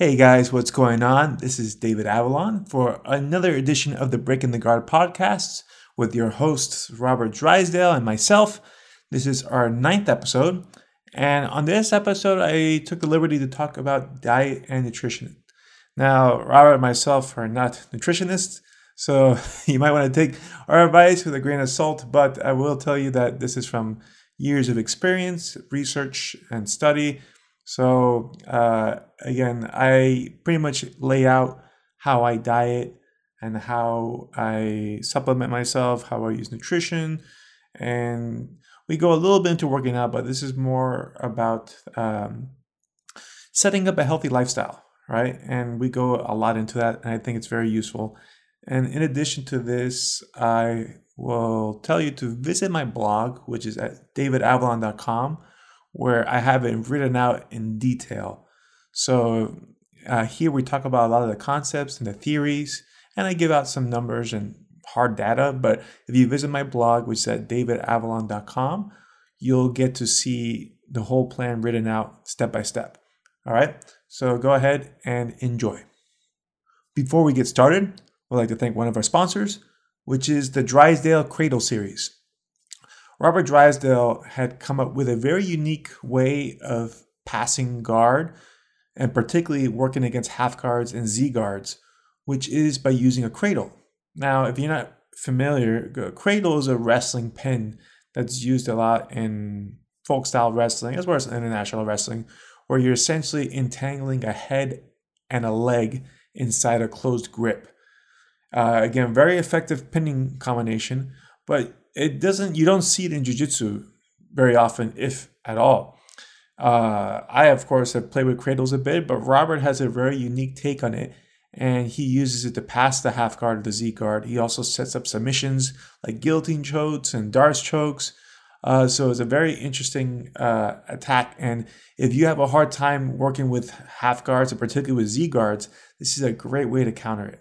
Hey guys, what's going on? This is David Avellan for another edition of the Breaking the Guard podcasts with your hosts, Robert Drysdale and myself. This is our ninth episode. And on this episode, I took the liberty to talk about diet and nutrition. Now, Robert and myself are not nutritionists, so you might want to take our advice with a grain of salt, but I will tell you that this is from years of experience, research, and study so uh, again, I pretty much lay out how I diet and how I supplement myself, how I use nutrition, and we go a little bit into working out, but this is more about um, setting up a healthy lifestyle, right? And we go a lot into that, and I think it's very useful. And in addition to this, I will tell you to visit my blog, which is at davidavellan.com where I have it written out in detail. So uh, here we talk about a lot of the concepts and the theories, and I give out some numbers and hard data. But if you visit my blog, which is at davidavellan.com, you'll get to see the whole plan written out step by step. All right, so go ahead and enjoy. Before we get started, we'd like to thank one of our sponsors, which is the Drysdale Cradle Series. Robert Drysdale had come up with a very unique way of passing guard and particularly working against half guards and Z guards, which is by using a cradle. Now, if you're not familiar, a cradle is a wrestling pin that's used a lot in folk style wrestling as well as international wrestling, where you're essentially entangling a head and a leg inside a closed grip. Uh, again, very effective pinning combination, but it doesn't you don't see it in jiu-jitsu very often if at all. Uh, i of course have played with cradles a bit but robert has a very unique take on it and he uses it to pass the half guard of the z guard. He also sets up submissions like guillotine chokes and D'Arce chokes. Uh, so it's a very interesting uh, attack and if you have a hard time working with half guards and particularly with z guards this is a great way to counter it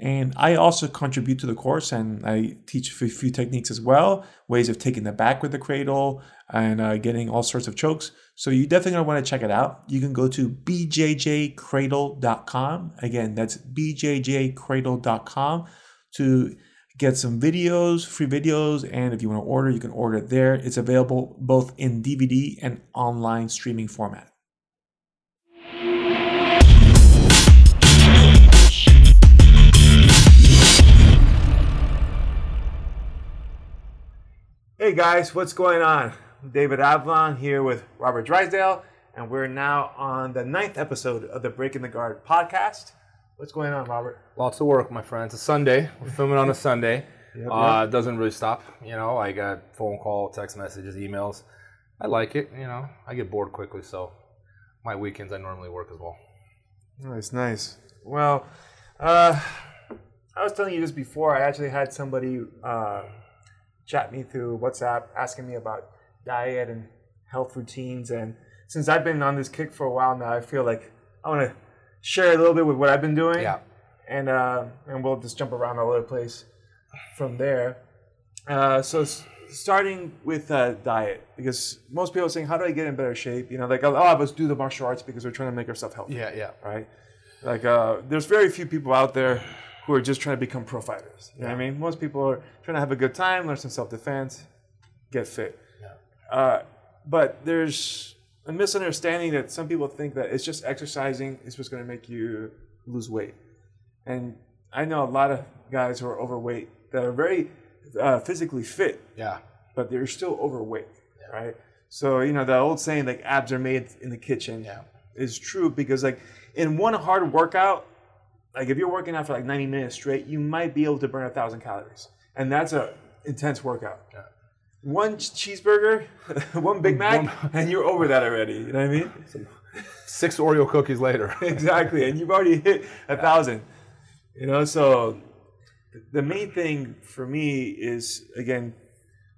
and I also contribute to the course and I teach a few techniques as well, ways of taking the back with the cradle and uh, getting all sorts of chokes. So you definitely gonna want to check it out. You can go to bjjcradle.com. Again, that's bjjcradle.com to get some videos, free videos, and if you want to order, you can order it there. It's available both in DVD and online streaming format. Hey guys, what's going on? David Avellan here with Robert Drysdale, and we're now on the ninth episode of the Breaking the Guard podcast. What's going on, Robert? Lots of work, my friend. It's a Sunday. We're filming on a Sunday. Yep, uh, It doesn't really stop. You know, I got phone call, text messages, emails. I like it. You know, I get bored quickly, so my weekends I normally work as well. Nice, nice. Well, uh, I was telling you this before. I actually had somebody. Uh, chat me through WhatsApp asking me about diet and health routines. And since I've been on this kick for a while now, I feel like I want to share a little bit with what I've been doing. Yeah. And uh, and we'll just jump around all over the place from there. Uh, so starting with uh, diet, because most people are saying, "How do I get in better shape?" You know, like a lot of us do the martial arts because we're trying to make ourselves healthy. Yeah, yeah. Right. Like uh, there's very few people out there who are just trying to become pro fighters. You yeah. know what I mean? Most people are trying to have a good time, learn some self defense, get fit. Yeah. Uh, but there's a misunderstanding that some people think that it's just exercising is what's going to make you lose weight. And I know a lot of guys who are overweight that are very uh, physically fit. Yeah. But they're still overweight, yeah. right? So you know the old saying like abs are made in the kitchen yeah. is true because like in one hard workout like if you're working out for like 90 minutes straight, you might be able to burn a thousand calories, and that's a intense workout. Yeah. One cheeseburger, one Big Mac, and you're over that already. You know what I mean? Six Oreo cookies later. exactly, and you've already hit a yeah. thousand. You know, so the main thing for me is again,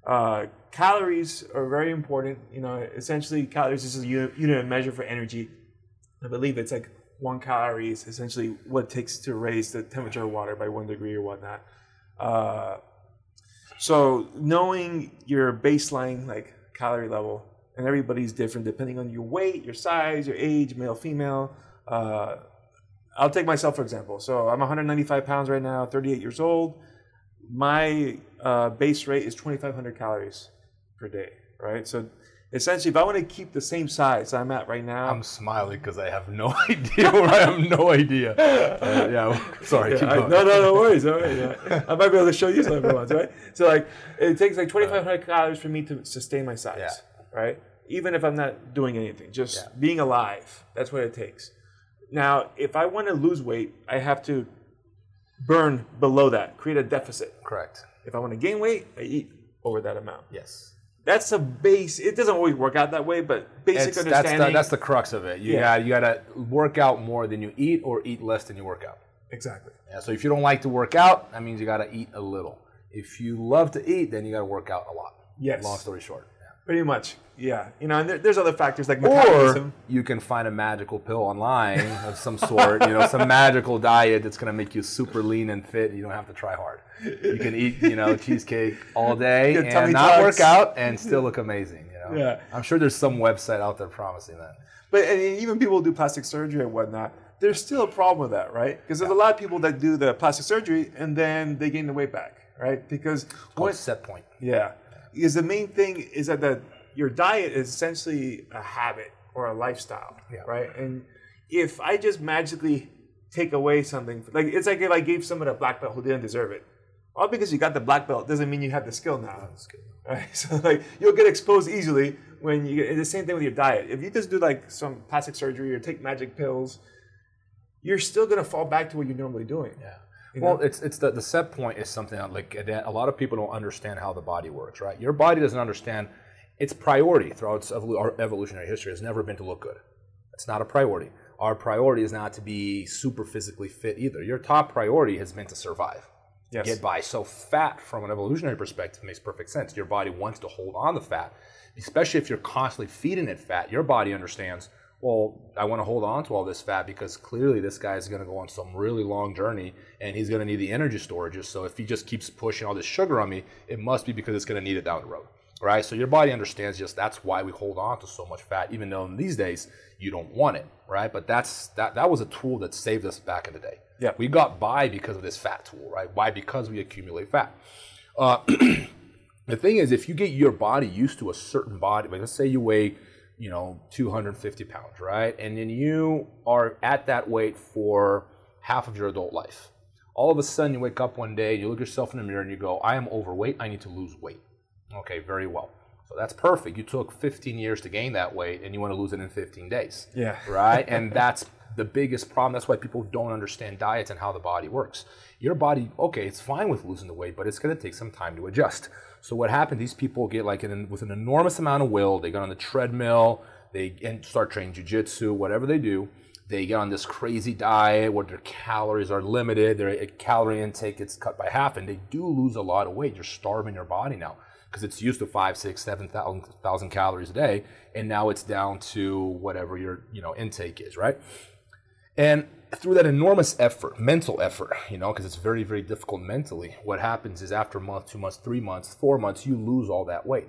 uh, calories are very important. You know, essentially, calories is a unit, unit of measure for energy. I believe it's like one calorie is essentially what it takes to raise the temperature of water by one degree or whatnot. Uh, so knowing your baseline like calorie level, and everybody's different depending on your weight, your size, your age, male, female, uh, I'll take myself for example. So I'm 195 pounds right now, 38 years old. My uh, base rate is 2,500 calories per day, right? So essentially, if I want to keep the same size I'm at right now, I'm smiling because I have no idea. Where I have no idea. Uh, yeah, sorry. Yeah, I, no, no, no worries. No worries yeah. I might be able to show you some ones, right? So like, it takes like 2,500 calories for me to sustain my size, Yeah. right? Even if I'm not doing anything, just being alive. That's what it takes. Now, if I want to lose weight, I have to burn below that, create a deficit. Correct. If I want to gain weight, I eat over that amount. Yes. That's a base. It doesn't always work out that way, but basic It's, that's, understanding. the, that's the crux of it. You Yeah. got you got to work out more than you eat, or eat less than you work out. exactly. Yeah, so if you don't like to work out, that means you got to eat a little. If you love to eat, then you got to work out a lot. Yes. Long story short. Pretty much. Yeah. You know, and there, there's other factors like Or you can find a magical pill online of some sort, you know, some magical diet that's going to make you super lean and fit. And you don't have to try hard. You can eat, you know, cheesecake all day and not tucks. work out and still look amazing. You know? Yeah. I'm sure there's some website out there promising that. But and even people who do plastic surgery and whatnot, there's still a problem with that, right? Because there's a lot of people that do the plastic surgery and then they gain the weight back, right? Because once, set point. yeah, because the main thing is that the, your diet is essentially a habit or a lifestyle, Yeah. right? And if I just magically take away something, like it's like if I gave someone a black belt who didn't deserve it, all because you got the black belt doesn't mean you have the skill now. Right? So like you'll get exposed easily when you get the same thing with your diet. If you just do like some plastic surgery or take magic pills, you're still gonna fall back to what you're normally doing. Yeah. You Well, know? it's it's the the set point is something that, like a lot of people don't understand how the body works, right? Your body doesn't understand its priority throughout its evolutionary history has never been to look good. It's not a priority. Our priority is not to be super physically fit either. Your top priority has been to survive, Yes. get by. So fat, from an evolutionary perspective, makes perfect sense. Your body wants to hold on to fat, especially if you're constantly feeding it fat. Your body understands. Well, I want to hold on to all this fat because clearly this guy is going to go on some really long journey and he's going to need the energy storages. So if he just keeps pushing all this sugar on me, it must be because it's going to need it down the road, right? So your body understands just that's why we hold on to so much fat, even though in these days you don't want it, right? But that's that that was a tool that saved us back in the day. Yeah. we got by because of this fat tool, right? Why? Because we accumulate fat. Uh, the thing is, if you get your body used to a certain body, like let's say you weigh, you know, 250 pounds, right? And then you are at that weight for half of your adult life. All of a sudden, you wake up one day, you look yourself in the mirror, and you go, I am overweight, I need to lose weight. Okay, very well. So that's perfect. You took 15 years to gain that weight, and you want to lose it in 15 days Yeah. right? And that's the biggest problem. That's why people don't understand diets and how the body works. Your body, okay, it's fine with losing the weight, but it's going to take some time to adjust. So what happened? These people get like an, with an enormous amount of will. They get on the treadmill. They start training jujitsu, whatever they do. They get on this crazy diet where their calories are limited. Their eh, calorie intake gets cut by half, and they do lose a lot of weight. You're starving your body now because it's used to five, six, seven thousand thousand calories a day, and now it's down to whatever your you know intake is, right? And through that enormous effort, mental effort, you know, because it's very, very difficult mentally, what happens is after a month, two months, three months, four months, you lose all that weight.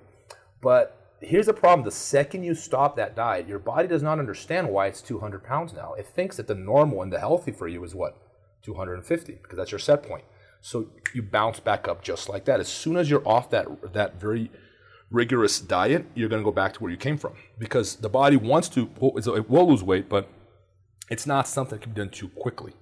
But here's the problem the second you stop that diet, your body does not understand why it's 200 pounds now. It thinks that the normal and the healthy for you is what? 250, because that's your set point. So you bounce back up just like that. As soon as you're off that, that very rigorous diet, you're going to go back to where you came from because the body wants to, it will lose weight, but it's not something that can be done too quickly.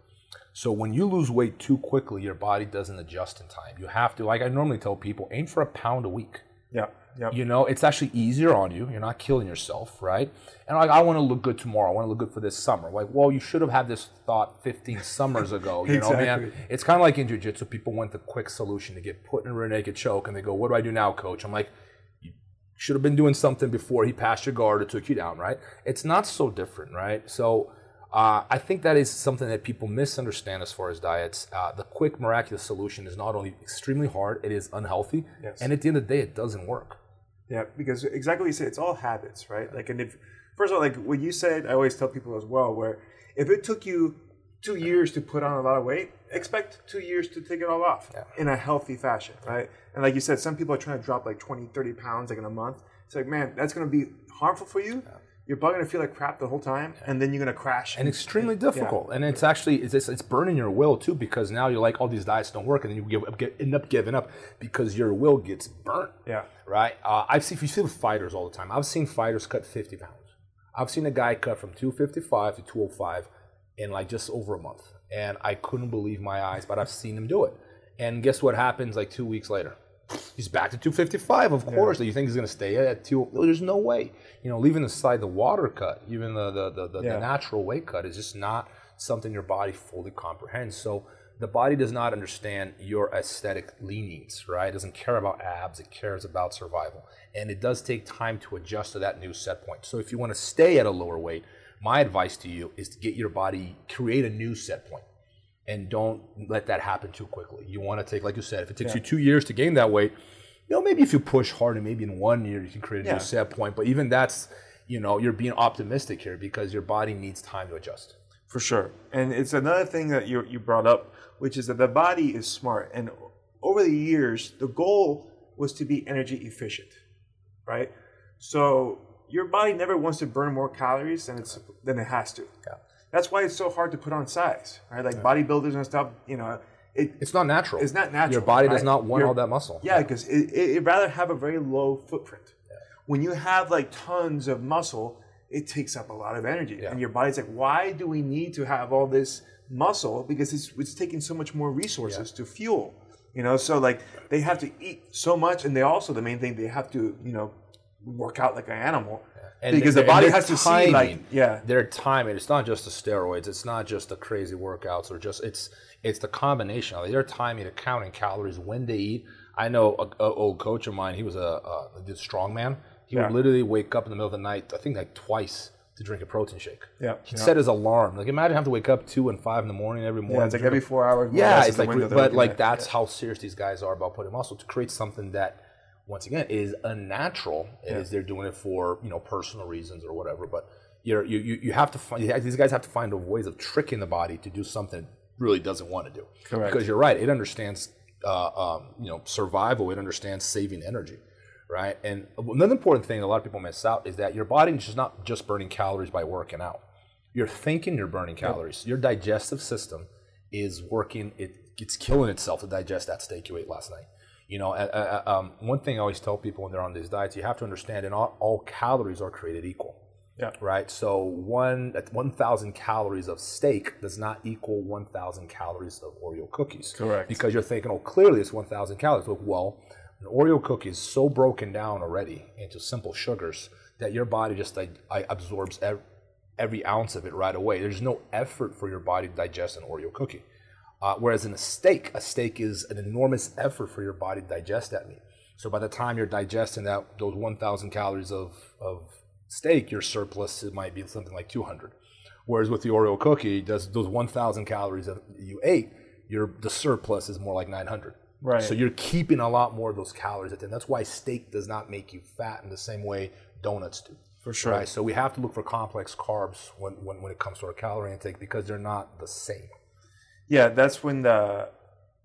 So when you lose weight too quickly, your body doesn't adjust in time. You have to, like I normally tell people, aim for a pound a week. Yeah. Yeah. You know, it's actually easier on you. You're not killing yourself, right? And like, I want to look good tomorrow. I want to look good for this summer. Like, well, you should have had this thought 15 summers ago. You know, man. Exactly. It's kind of like in jiu-jitsu. People want the quick solution to get put in a rear naked choke, and they go, "What do I do now, coach?" I'm like, "You should have been doing something before he passed your guard or took you down, right?" It's not so different, right? So. Uh, I think that is something that people misunderstand as far as diets. Uh, the quick, miraculous solution is not only extremely hard, it is unhealthy, Yes. and at the end of the day, it doesn't work. Yeah, because exactly what you said, it's all habits, right? Like, and if first of all, like what you said, I always tell people as well, where if it took you two years to put on a lot of weight, expect two years to take it all off Yeah. in a healthy fashion, right? And like you said, some people are trying to drop like 20, 30 pounds like in a month. It's like, man, that's going to be harmful for you. You're probably gonna feel like crap the whole time, and then you're gonna crash. and extremely difficult. And it's actually it's, it's burning your will too because now you're like all these diets don't work, and then you give, get, end up giving up because your will gets burnt. Yeah. Right. Uh, I've seen if you see with fighters all the time. I've seen fighters cut 50 pounds. I've seen a guy cut from 255 to 205 in like just over a month, and I couldn't believe my eyes. But I've seen him do it. And guess what happens like two weeks later? He's back to 255, of course. You think he's going to stay at two? There's no way. You know, leaving aside the water cut, even the the, the, the, Yeah. the natural weight cut is just not something your body fully comprehends. So the body does not understand your aesthetic leanings, right? It doesn't care about abs, it cares about survival. And it does take time to adjust to that new set point. So if you want to stay at a lower weight, my advice to you is to get your body, create a new set point and don't let that happen too quickly. You want to take, like you said, if it takes you two years to gain that weight, you know, maybe if you push hard and maybe in one year you can create a Yeah. new set point. But even that's, you know, you're being optimistic here because your body needs time to adjust. For sure. And it's another thing that you, you brought up, which is that the body is smart. And over the years, the goal was to be energy efficient, right? So your body never wants to burn more calories than, it's, than it has to. Yeah. That's why it's so hard to put on size, right? Like bodybuilders and stuff, you know, it, It's not natural. It's not natural, Your body does not want Your- all that muscle. Yeah, because it, it, it'd rather have a very low footprint. Yeah. When you have like tons of muscle, it takes up a lot of energy. Yeah. And your body's like, why do we need to have all this muscle? Because it's, it's taking so much more resources to fuel. You know, so like they have to eat so much, and they also, the main thing, they have to, you know, work out like an animal. And because the body has to see, like, timing- yeah. their timing. It's not just the steroids. It's not just the crazy workouts, or just it's it's the combination of it. Their timing to counting calories when they eat. I know a, a old coach of mine. He was a, a, a strongman. He Yeah. would literally wake up in the middle of the night. I think like twice to drink a protein shake. Yeah. He'd Yeah. set his alarm. Like imagine having to wake up two and five in the morning every morning. Yeah, it's like every four hours. yeah, it's like, but like at. that's how serious these guys are about putting muscle to create something that, once again, is unnatural. Is they're doing it for you know personal reasons or whatever. But you're, you you you have to find these guys have to find ways of tricking the body to do something it really doesn't want to do. Correct. Because you're right, it understands uh, um, you know survival. It understands saving energy. Right, and another important thing a lot of people miss out is that your body is just not just burning calories by working out. You're thinking you're burning calories. Your digestive system is working. It, it's killing itself to digest that steak you ate last night. You know, uh, uh, um, one thing I always tell people when they're on these diets, you have to understand, and all, all calories are created equal. Yeah. Right. So one 1,000 calories of steak does not equal 1,000 calories of Oreo cookies. Correct. Because you're thinking, oh, clearly it's 1,000 calories. Look, well, an Oreo cookie is so broken down already into simple sugars that your body just like, I- absorbs every, every ounce of it right away. There's no effort for your body to digest an Oreo cookie. Uh, whereas in a steak, a steak is an enormous effort for your body to digest that meat. So by the time you're digesting that those 1,000 calories of, of steak, your surplus it might be something like 200. Whereas with the Oreo cookie, does those 1,000 calories that you ate, your the surplus is more like 900. Right. So you're keeping a lot more of those calories at the end. That's why steak does not make you fat in the same way donuts do. For sure. Right. So we have to look for complex carbs when, when, when it comes to our calorie intake because they're not the same. Yeah, that's when the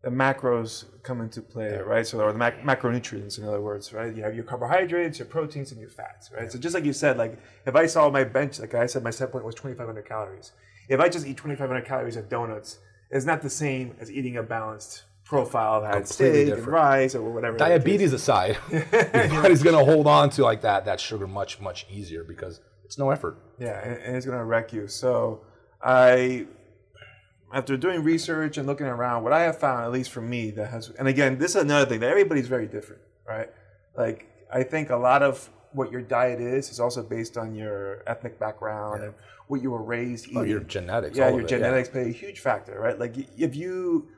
the macros come into play, right? So, or the mac- macronutrients, in other words, right? You have your carbohydrates, your proteins, and your fats, right? So, just like you said, like if I saw my bench, like I said, my set point was 2,500 calories. If I just eat 2,500 calories of donuts, it's not the same as eating a balanced profile that had steak and rice or whatever. Diabetes aside, your body's going to hold on to like that that sugar much much easier because it's no effort. Yeah, and, and it's gonna wreck you. So I, after doing research and looking around, what I have found, at least for me, that has, and again, this is another thing that everybody's very different, right? Like I think a lot of what your diet is is also based on your ethnic background and what you were raised eating. Oh, your genetics. yeah, your it, genetics play a huge factor, right? Like if you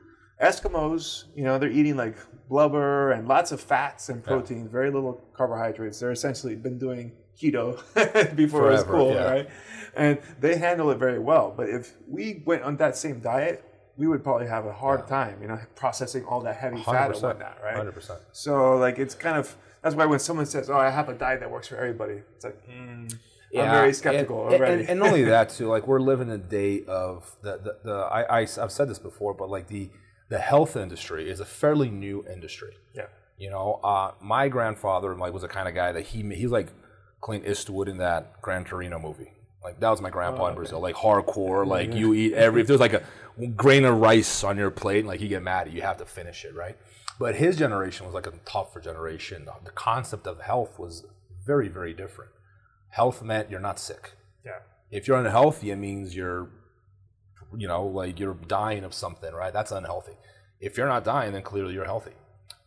Eskimos, you know, they're eating like blubber and lots of fats and proteins, very little carbohydrates. They're essentially been doing keto before it was cool, yeah. right? And they handle it very well. But if we went on that same diet, we would probably have a hard time, you know, processing all that heavy fat and 100%, whatnot, right? 100%. So like it's kind of that's why when someone says, "Oh, I have a diet that works for everybody," it's like mm, I'm very skeptical and, already. And, and only that too, like we're living a day of the the, the I, I have said this before, but like the the health industry is a fairly new industry. yeah, You know, uh, my grandfather like was the kind of guy that he he's like Clint Eastwood in that Gran Torino movie. Like that was my grandpa in oh, Brazil. Like hardcore. Like you eat every if there's like a grain of rice on your plate, like you get mad at you, you have to finish it, right? But his generation was like a tougher generation. The concept of health was very, very different. Health meant you're not sick. Yeah. If you're unhealthy, it means you're, you know, like you're dying of something, right? That's unhealthy. If you're not dying, then clearly you're healthy.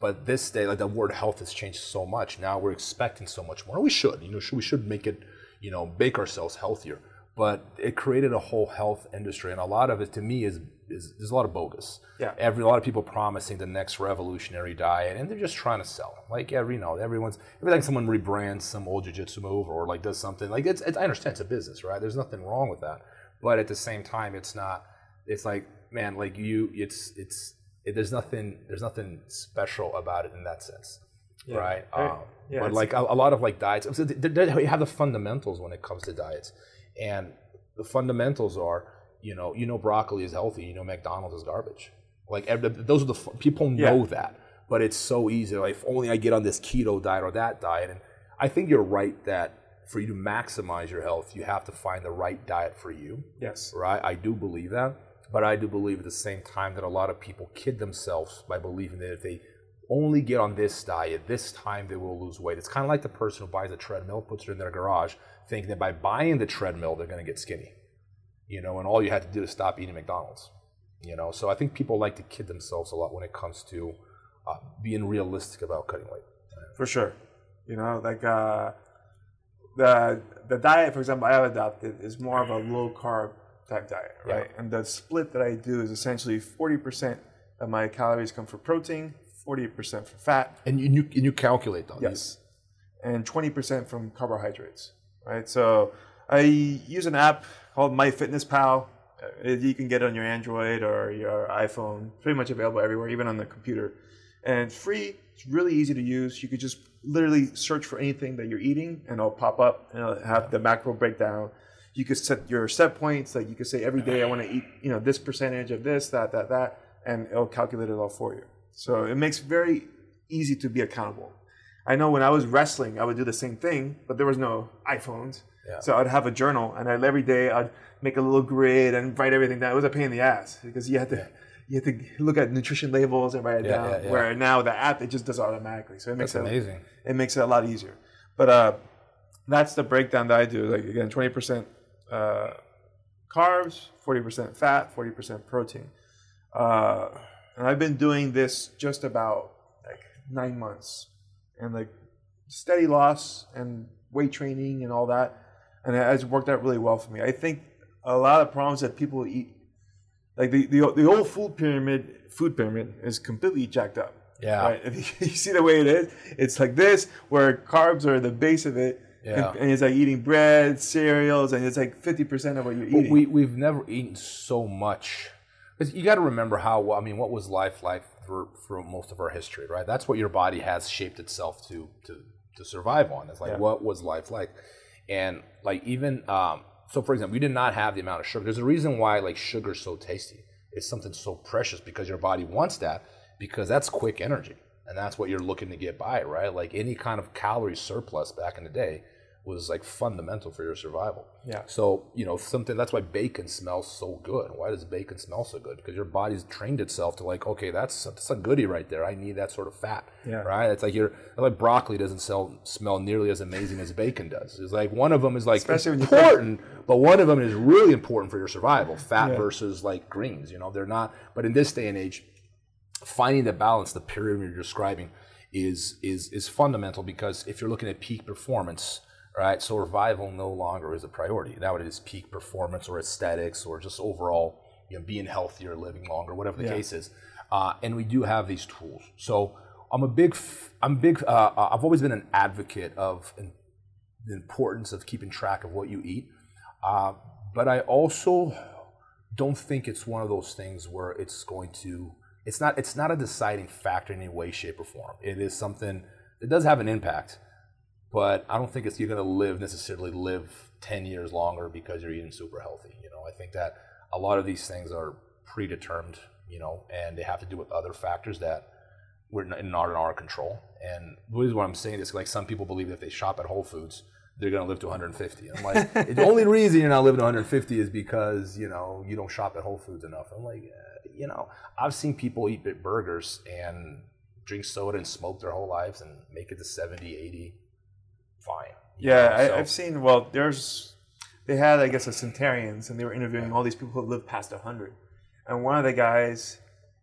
But this day, like the word health has changed so much. Now we're expecting so much more. We should, you know, we should make it, you know, make ourselves healthier. But it created a whole health industry, and a lot of it, to me, is is there's a lot of bogus. Yeah. Every a lot of people promising the next revolutionary diet, and they're just trying to sell. Like every you know, everyone's every time someone rebrands some old jiu-jitsu move or like does something like it's, it's I understand it's a business, right? There's nothing wrong with that, but at the same time, it's not. It's like man, like you, it's it's it, there's nothing there's nothing special about it in that sense. Yeah. Right, Right. um, Yeah, but like a, a lot of like diets, so they they have the fundamentals when it comes to diets, and the fundamentals are you know, you know broccoli is healthy. You know McDonald's is garbage. Like those are the people know Yeah. that, but it's so easy. Like if only I get on this keto diet or that diet. And I think you're right that for you to maximize your health, you have to find the right diet for you. Yes. Right? I do believe that, but I do believe at the same time that a lot of people kid themselves by believing that if they only get on this diet, this time they will lose weight. It's kind of like the person who buys a treadmill, puts it in their garage, thinking that by buying the treadmill they're going to get skinny you know, and all you had to do is stop eating McDonald's, you know. So I think people like to kid themselves a lot when it comes to uh, being realistic about cutting weight. For sure. You know, like uh, the the diet, for example, I have adopted is more of a low carb type diet, right? And the split that I do is essentially forty percent of my calories come from protein, forty percent from fat, And you, and you calculate though. Yes. And 20% from carbohydrates, right? So I use an app called MyFitnessPal. Uh, You can get it on your Android or your iPhone. Pretty much available everywhere, even on the computer. And it's free. It's really easy to use. You could just literally search for anything that you're eating, and it'll pop up and it'll have the macro breakdown. You could set your set points. Like you could say every day I want to eat, you know, this percentage of this, that, that, that, and it'll calculate it all for you. So it makes very easy to be accountable. I know when I was wrestling, I would do the same thing, but there was no iPhones. Yeah. So I'd have a journal, and I'd, every day I'd make a little grid and write everything down. It was a pain in the ass because you had to you had to look at nutrition labels and write it Yeah, down. yeah. Where now the app it just does it automatically, so it makes That's it amazing. it makes it a lot easier. But uh, that's the breakdown that I do. Like again, twenty percent uh, carbs, forty percent fat, forty percent protein. Uh, and I've been doing this just about like nine months, and like steady loss and weight training and all that, and it has worked out really well for me. I think a lot of problems that people eat, like the the, the old food pyramid, food pyramid is completely jacked up. Yeah. Right? If you, you see the way it is, it's like this, where carbs are the base of it, Yeah. and, and it's like eating bread, cereals, and it's like fifty percent of what you're eating. we we've never eaten so much. you got to remember how I mean, what was life like for for most of our history, right? That's what your body has shaped itself to to to survive on. It's like Yeah. what was life like, and like even um, so. For example, we did not have the amount of sugar. There's a reason why like sugar's so tasty. It's something so precious because your body wants that because that's quick energy and that's what you're looking to get by, right? Like any kind of calorie surplus back in the day was like fundamental for your survival. Yeah. So, you know, something that's why bacon smells so good. Why does bacon smell so good? Because your body's trained itself to like, okay, that's that's a goodie right there. I need that sort of fat. Yeah. Right? It's like your like broccoli doesn't sell, smell nearly as amazing as bacon does. It's like one of them is like Especially important, but one of them is really important for your survival. Fat Yeah. versus like greens, you know, they're not but in this day and age, finding the balance, the pyramid you're describing, is is is fundamental because if you're looking at peak performance, right? Survival no longer is a priority. Now it is peak performance or aesthetics or just overall, you know, being healthier, living longer, whatever the Yeah. case is. Uh, and we do have these tools. So I'm a big, I'm big. Uh, I've always been an advocate of the importance of keeping track of what you eat. Uh, but I also don't think it's one of those things where it's going to it's not it's not a deciding factor in any way shape or form it is something it does have an impact but i don't think it's you're going to live necessarily live 10 years longer because you're eating super healthy you know i think that a lot of these things are predetermined you know and they have to do with other factors that we're not not in our control and the reason why i'm saying this like some people believe that if they shop at whole foods they're gonna live to 150. I'm like, the only reason you're not living to 150 is because you know you don't shop at Whole Foods enough. I'm like, uh, you know, I've seen people eat burgers and drink soda and smoke their whole lives and make it to 70, 80. Fine. Yeah, know, I, so. I've seen. Well, there's they had I guess a centenarians and they were interviewing all these people who lived past 100, and one of the guys,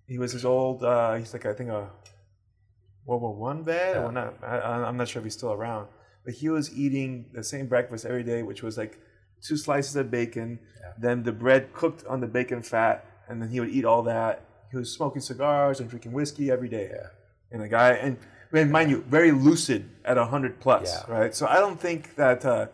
he was his old. Uh, he's like I think a World War One vet yeah. or not. I, I'm not sure if he's still around but he was eating the same breakfast every day, which was like two slices of bacon, yeah. then the bread cooked on the bacon fat, and then he would eat all that. He was smoking cigars and drinking whiskey every day. Yeah. And the guy, and, and mind you, very lucid at 100 plus, yeah. right? So I don't think that uh,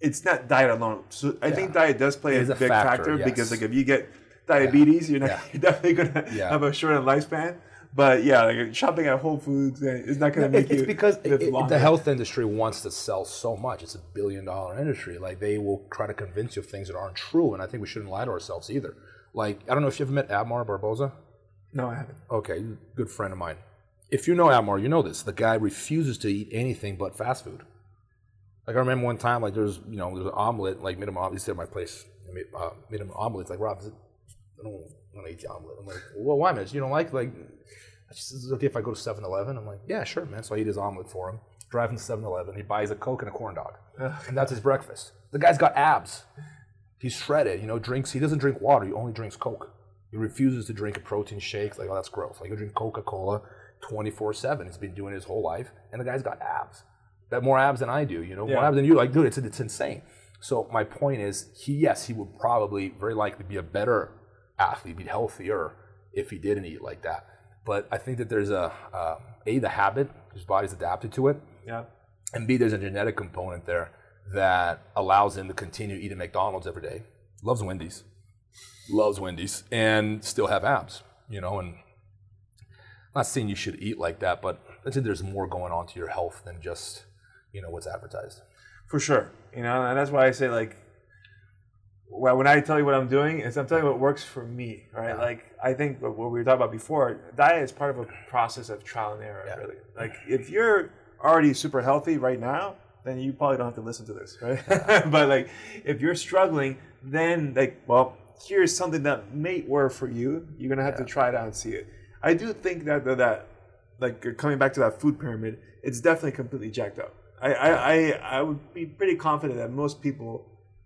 it's not diet alone. So I yeah. think diet does play a, a big factor, factor yes. because like if you get diabetes, you're, not, you're definitely going to have a shorter lifespan. But yeah, like shopping at Whole Foods uh, is not going to make it's you. It's because it, the health industry wants to sell so much. It's a billion dollar industry. Like they will try to convince you of things that aren't true, and I think we shouldn't lie to ourselves either. Like I don't know if you ever met Abmar Barbosa. No, I haven't. Okay, good friend of mine. If you know Abmar, you know this. The guy refuses to eat anything but fast food. Like I remember one time, like there's you know there's an omelet, like made him omelet. He's at my place. Made, uh, made him an omelet. Like Rob, is it, I don't want to eat the omelet. I'm like, well, why, man? You don't like like is it okay if I go to 7 Eleven? I'm like, yeah, sure, man. So I eat his omelet for him. Driving to 7 Eleven. He buys a Coke and a corn dog. and that's his breakfast. The guy's got abs. He's shredded, you know, drinks, he doesn't drink water, he only drinks Coke. He refuses to drink a protein shake. Like, oh, that's gross. Like, you drink Coca Cola 24 7. He's been doing his whole life. And the guy's got abs. That more abs than I do, you know, yeah. more abs than you. Like, dude, it's, it's insane. So my point is, he yes, he would probably very likely be a better athlete, be healthier if he didn't eat like that. But I think that there's a uh, a the habit, his body's adapted to it. Yeah. And B, there's a genetic component there that allows him to continue eating McDonald's every day. Loves Wendy's, loves Wendy's, and still have abs. You know, and not saying you should eat like that, but I think there's more going on to your health than just you know what's advertised. For sure, you know, and that's why I say like well, when I tell you what I'm doing, is I'm telling you what works for me, right? Yeah. Like I think what we were talking about before, diet is part of a process of trial and error, yeah. really. Like if you're already super healthy right now, then you probably don't have to listen to this, right? Yeah. but like if you're struggling, then like well, here's something that may work for you. You're gonna have to try it out and see it. I do think that that like coming back to that food pyramid, it's definitely completely jacked up. I I, I, I would be pretty confident that most people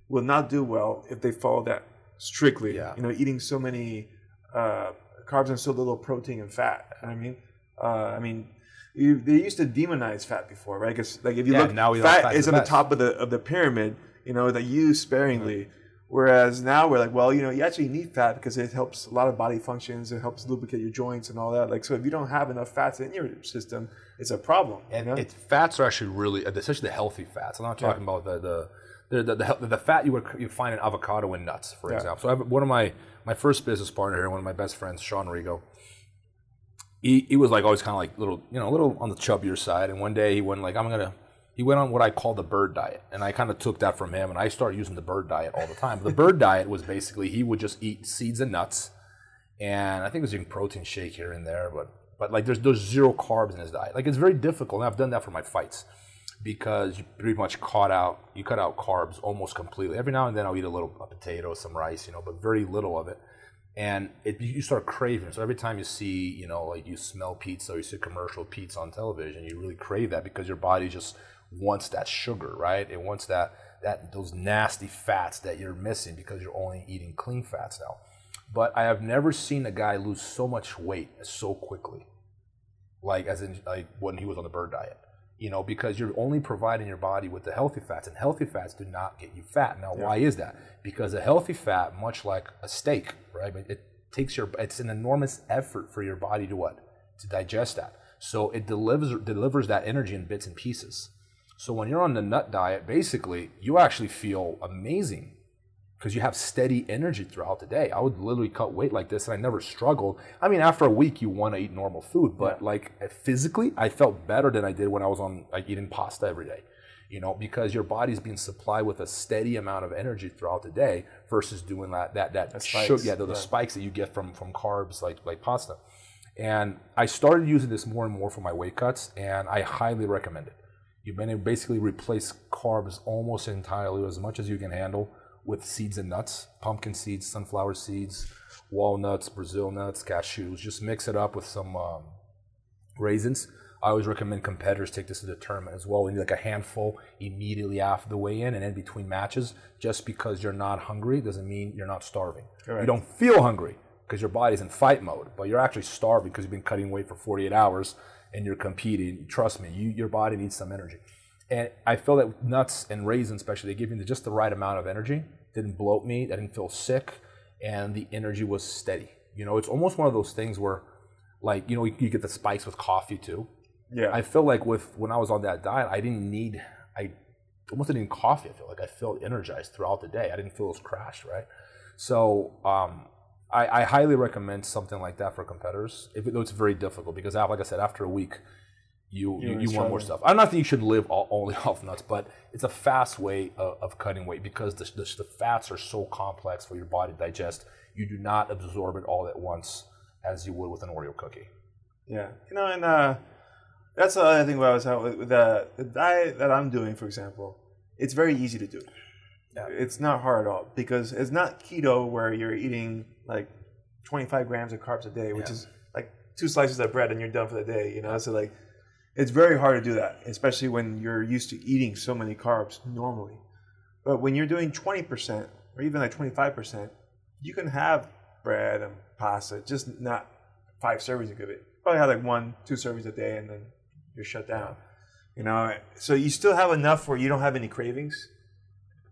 will not do well if they follow that strictly. Yeah. You know, eating so many uh, carbs and so little protein and fat. I mean, uh, I mean, you, they used to demonize fat before, right? Because like if you yeah, look, now fat, fat is at the top of the of the pyramid. You know, that you sparingly. Mm-hmm. Whereas now we're like, well, you know, you actually need fat because it helps a lot of body functions. It helps lubricate your joints and all that. Like, so if you don't have enough fats in your system, it's a problem. And you know? it, fats are actually really, especially the healthy fats. I'm not talking yeah. about the, the the, the, the, the, fat you would you find in avocado and nuts, for yeah. example. So I have one of my my first business partner here, one of my best friends, Sean Rigo. He, he was like always kind of like little you know a little on the chubbier side, and one day he went like I'm gonna he went on what I call the bird diet, and I kind of took that from him, and I started using the bird diet all the time. the bird diet was basically he would just eat seeds and nuts, and I think he was eating protein shake here and there, but but like there's there's zero carbs in his diet. Like it's very difficult, and I've done that for my fights because you pretty much cut out you cut out carbs almost completely. Every now and then I'll eat a little a potato, some rice, you know, but very little of it. And it, you start craving. So every time you see, you know, like you smell pizza or you see commercial pizza on television, you really crave that because your body just wants that sugar, right? It wants that that those nasty fats that you're missing because you're only eating clean fats now. But I have never seen a guy lose so much weight so quickly, like as in like when he was on the bird diet you know, because you're only providing your body with the healthy fats, and healthy fats do not get you fat. Now, yeah. why is that? Because a healthy fat, much like a steak, right? It takes your, it's an enormous effort for your body to what? To digest that. So it delivers delivers that energy in bits and pieces. So when you're on the nut diet, basically, you actually feel amazing because you have steady energy throughout the day. I would literally cut weight like this and I never struggled. I mean, after a week, you want to eat normal food, but yeah. like physically, I felt better than I did when I was on like eating pasta every day. You know, because your body's being supplied with a steady amount of energy throughout the day versus doing that that that sugar, yeah, the, the yeah. spikes that you get from from carbs like like pasta. And I started using this more and more for my weight cuts, and I highly recommend it You've been basically replace carbs almost entirely, as much as you can handle, with seeds and nuts, pumpkin seeds, sunflower seeds, walnuts, Brazil nuts, cashews. Just mix it up with some um, raisins. I always recommend competitors take this to the tournament as well. We need like a handful immediately after the weigh-in and in between matches. Just because you're not hungry doesn't mean you're not starving. Correct. You don't feel hungry because your body's in fight mode, but you're actually starving because you've been cutting weight for 48 hours and you're competing. Trust me, you, your body needs some energy. And I feel that nuts and raisins, especially, they give me just the right amount of energy. Didn't bloat me. I didn't feel sick, and the energy was steady. You know, it's almost one of those things where, like, you know, you get the spikes with coffee too. Yeah. I feel like with when I was on that diet, I didn't need I almost didn't need coffee. I feel like I felt energized throughout the day. I didn't feel as crashed, right? So um, I, I, highly recommend something like that for competitors. If it, though it's very difficult because, like I said, after a week, you you, you want more stuff. I'm not saying you should live all, only off nuts, but it's a fast way of, of cutting weight because the, the, the fats are so complex for your body to digest. You do not absorb it all at once as you would with an Oreo cookie. Yeah, you know, and uh, that's the other thing. I was the the diet that I'm doing, for example, it's very easy to do. Yeah. It's not hard at all because it's not keto where you're eating like 25 grams of carbs a day, which Yeah. is like two slices of bread and you're done for the day. You know, so like it's very hard to do that, especially when you're used to eating so many carbs normally. But when you're doing 20% or even like 25%, you can have bread and pasta, just not five servings of it. Probably have like one, two servings a day, and then you're shut down. You know, so you still have enough where you don't have any cravings,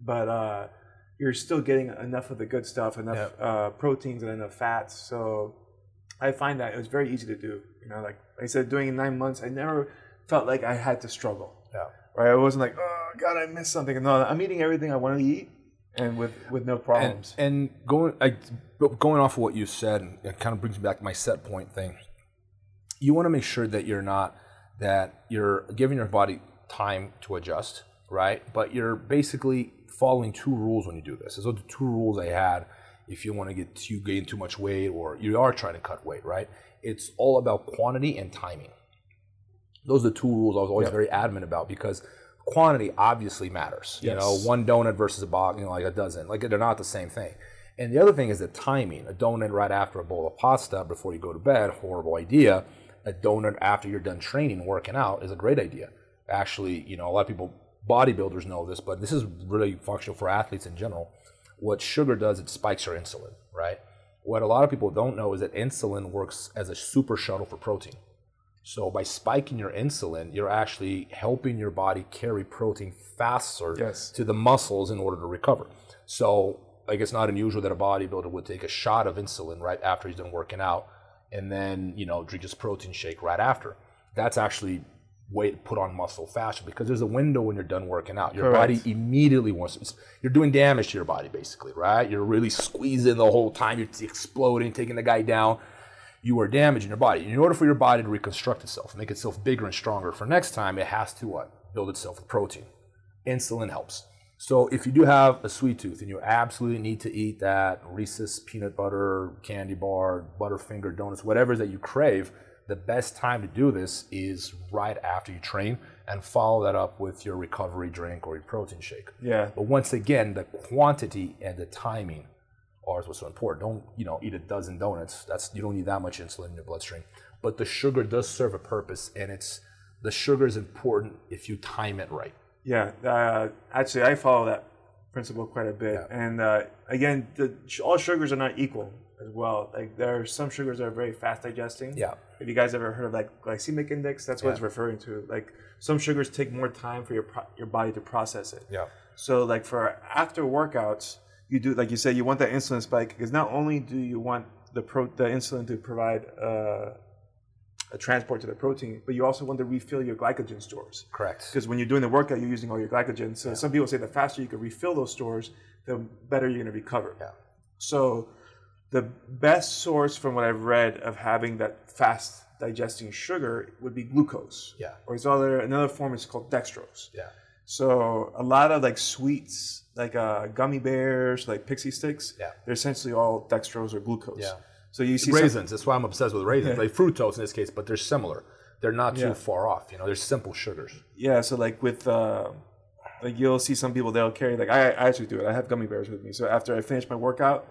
but uh, you're still getting enough of the good stuff, enough Yep. uh, proteins and enough fats. So I find that it was very easy to do. You know, like I said, doing it in nine months, I never felt like I had to struggle. Yeah. Right? I wasn't like, oh God, I missed something. No, I'm eating everything I wanted to eat, and with with no problems. and going I, going off of what you said, and it kind of brings me back to my set point thing. You want to make sure that you're not that you're giving your body time to adjust, right? But you're basically following two rules when you do this. Those are the two rules I had. If you want to get you gain too much weight, or you are trying to cut weight, right? It's all about quantity and timing. Those are the two rules I was always Yep. very adamant about because quantity obviously matters. You know, one donut versus a box, you know, like a dozen. Like they're not the same thing. And the other thing is the timing. A donut right after a bowl of pasta before you go to bed, horrible idea. A donut after you're done training working out is a great idea. Actually, you know, a lot of people, bodybuilders know this, but this is really functional for athletes in general. What sugar does, it spikes your insulin, right? What a lot of people don't know is that insulin works as a super shuttle for protein. So by spiking your insulin, you're actually helping your body carry protein faster Yes. to the muscles in order to recover. So like it's not unusual that a bodybuilder would take a shot of insulin right after he's done working out and then, you know, drink his protein shake right after. That's actually way to put on muscle faster because there's a window when you're done working out. Your Correct. body immediately wants it's, you're doing damage to your body basically, right? You're really squeezing the whole time, you're exploding, taking the guy down you are damaging your body. In order for your body to reconstruct itself, make itself bigger and stronger for next time, it has to what? Build itself with protein. Insulin helps. So if you do have a sweet tooth and you absolutely need to eat that Reese's peanut butter candy bar, Butterfinger donuts, whatever that you crave, the best time to do this is right after you train and follow that up with your recovery drink or your protein shake. yeah, But once again, the quantity and the timing are what's so important. Don't you know eat a dozen donuts. That's you don't need that much insulin in your bloodstream. But the sugar does serve a purpose, and it's the sugar is important if you time it right. Yeah, uh, actually, I follow that principle quite a bit. Yeah. And uh, again, the, all sugars are not equal as well. Like there are some sugars that are very fast digesting. Yeah. Have you guys ever heard of like glycemic index? That's what Yeah. it's referring to. Like some sugars take more time for your pro- your body to process it. Yeah. So like for after workouts, you do like you said, you want that insulin spike because not only do you want the pro the insulin to provide uh, a transport to the protein, but you also want to refill your glycogen stores Correct. because when you're doing the workout, you're using all your glycogen. So some people say the faster you can refill those stores, the better you're going to recover. Yeah. So the best source from what I've read of having that fast digesting sugar would be glucose. Yeah. Or it's other another form is called dextrose. Yeah. So a lot of like sweets, like uh, gummy bears, like pixie sticks, Yeah. they're essentially all dextrose or glucose. Yeah. So you see some- Raisins. That's why I'm obsessed with raisins. Like fructose in this case, but they're similar. they're not too Yeah. far off. You know, they're simple sugars. Yeah, so like with uh, like you'll see some people they'll carry like I, I actually do it. I have gummy bears with me. So after I finish my workout,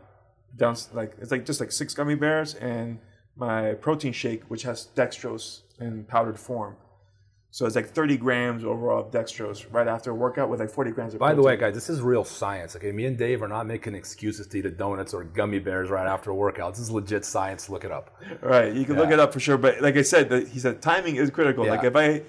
down like it's like just like six gummy bears and my protein shake, which has dextrose in powdered form. So it's like 30 grams overall of dextrose right after a workout with like 40 grams of By the way, guys, this is real science. Okay, me and Dave are not making excuses to eat donuts or gummy bears right after a workout. This is legit science. Look it up. Right, you can look it up for sure. But like I said, the, he said timing is critical. Like if I,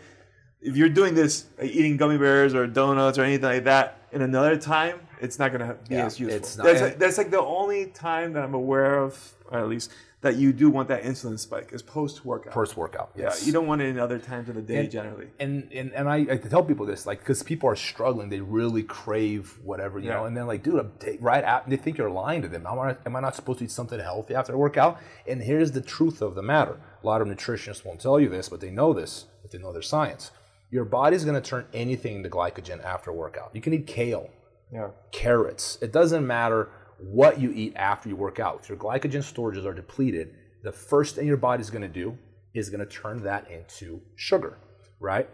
if you're doing this, like eating gummy bears or donuts or anything like that, in another time, it's not gonna be Yeah, as useful. it's not- that's, like, that's like the only time that I'm aware of, or at least that you do want that insulin spike is post workout. Post workout, yeah, you don't want it in other times of the day And- generally. and and, and I, I tell people this like because people are struggling they really crave whatever you Yeah. know and then like dude I'm right at they think you're lying to them am I, am I not supposed to eat something healthy after a workout and here's the truth of the matter a lot of nutritionists won't tell you this but they know this but they know their science your body's going to turn anything into glycogen after a workout you can eat kale Yeah, carrots. It doesn't matter what you eat after you work out. If your glycogen storages are depleted, the first thing your body's going to do is going to turn that into sugar, right?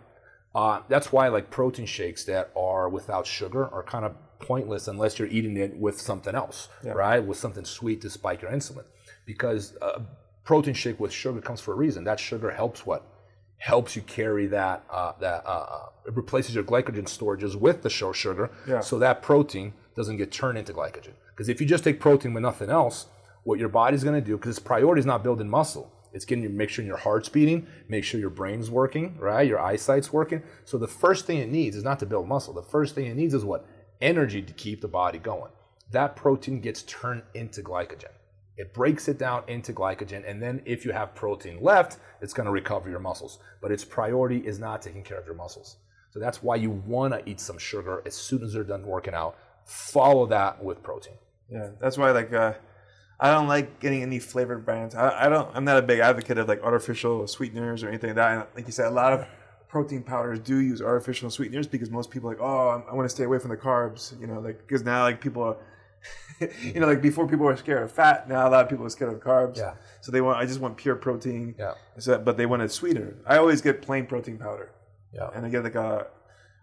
Uh, that's why like protein shakes that are without sugar are kind of pointless unless you're eating it with something else, right? With something sweet to spike your insulin, because a protein shake with sugar comes for a reason. That sugar helps what? Helps you carry that uh, that uh, uh, it replaces your glycogen storages with the show sugar, Yeah. so that protein doesn't get turned into glycogen. Because if you just take protein with nothing else, what your body's going to do, because its priority is not building muscle, it's getting you make sure your heart's beating, make sure your brain's working, right, your eyesight's working. So the first thing it needs is not to build muscle. The first thing it needs is what energy to keep the body going. That protein gets turned into glycogen. It breaks it down into glycogen, and then if you have protein left, it's going to recover your muscles. But its priority is not taking care of your muscles. So that's why you want to eat some sugar as soon as you're done working out. Follow that with protein. yeah. That's why like uh, I don't like getting any flavored brands. I, I don't. I'm not a big advocate of like artificial sweeteners or anything like that. And like you said, a lot of protein powders do use artificial sweeteners because most people are like, oh, I want to stay away from the carbs. You know, like because now like people are. you know, like before people were scared of fat. Now a lot of people are scared of carbs. Yeah. So they want. I just want pure protein. Yeah. So, but they want it sweeter. I always get plain protein powder, Yeah. and I get like a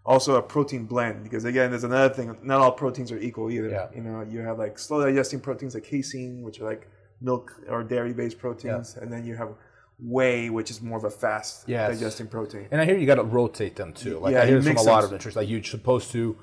also a protein blend because again, there's another thing. Not all proteins are equal either. Yeah. You know, you have like slow digesting proteins like casein, which are like milk or dairy based proteins, and then you have whey, which is more of a fast Yes. digesting protein. And I hear you got to rotate them too. Like Yeah, I hear this from a lot them. of nutrition. Like you're supposed to,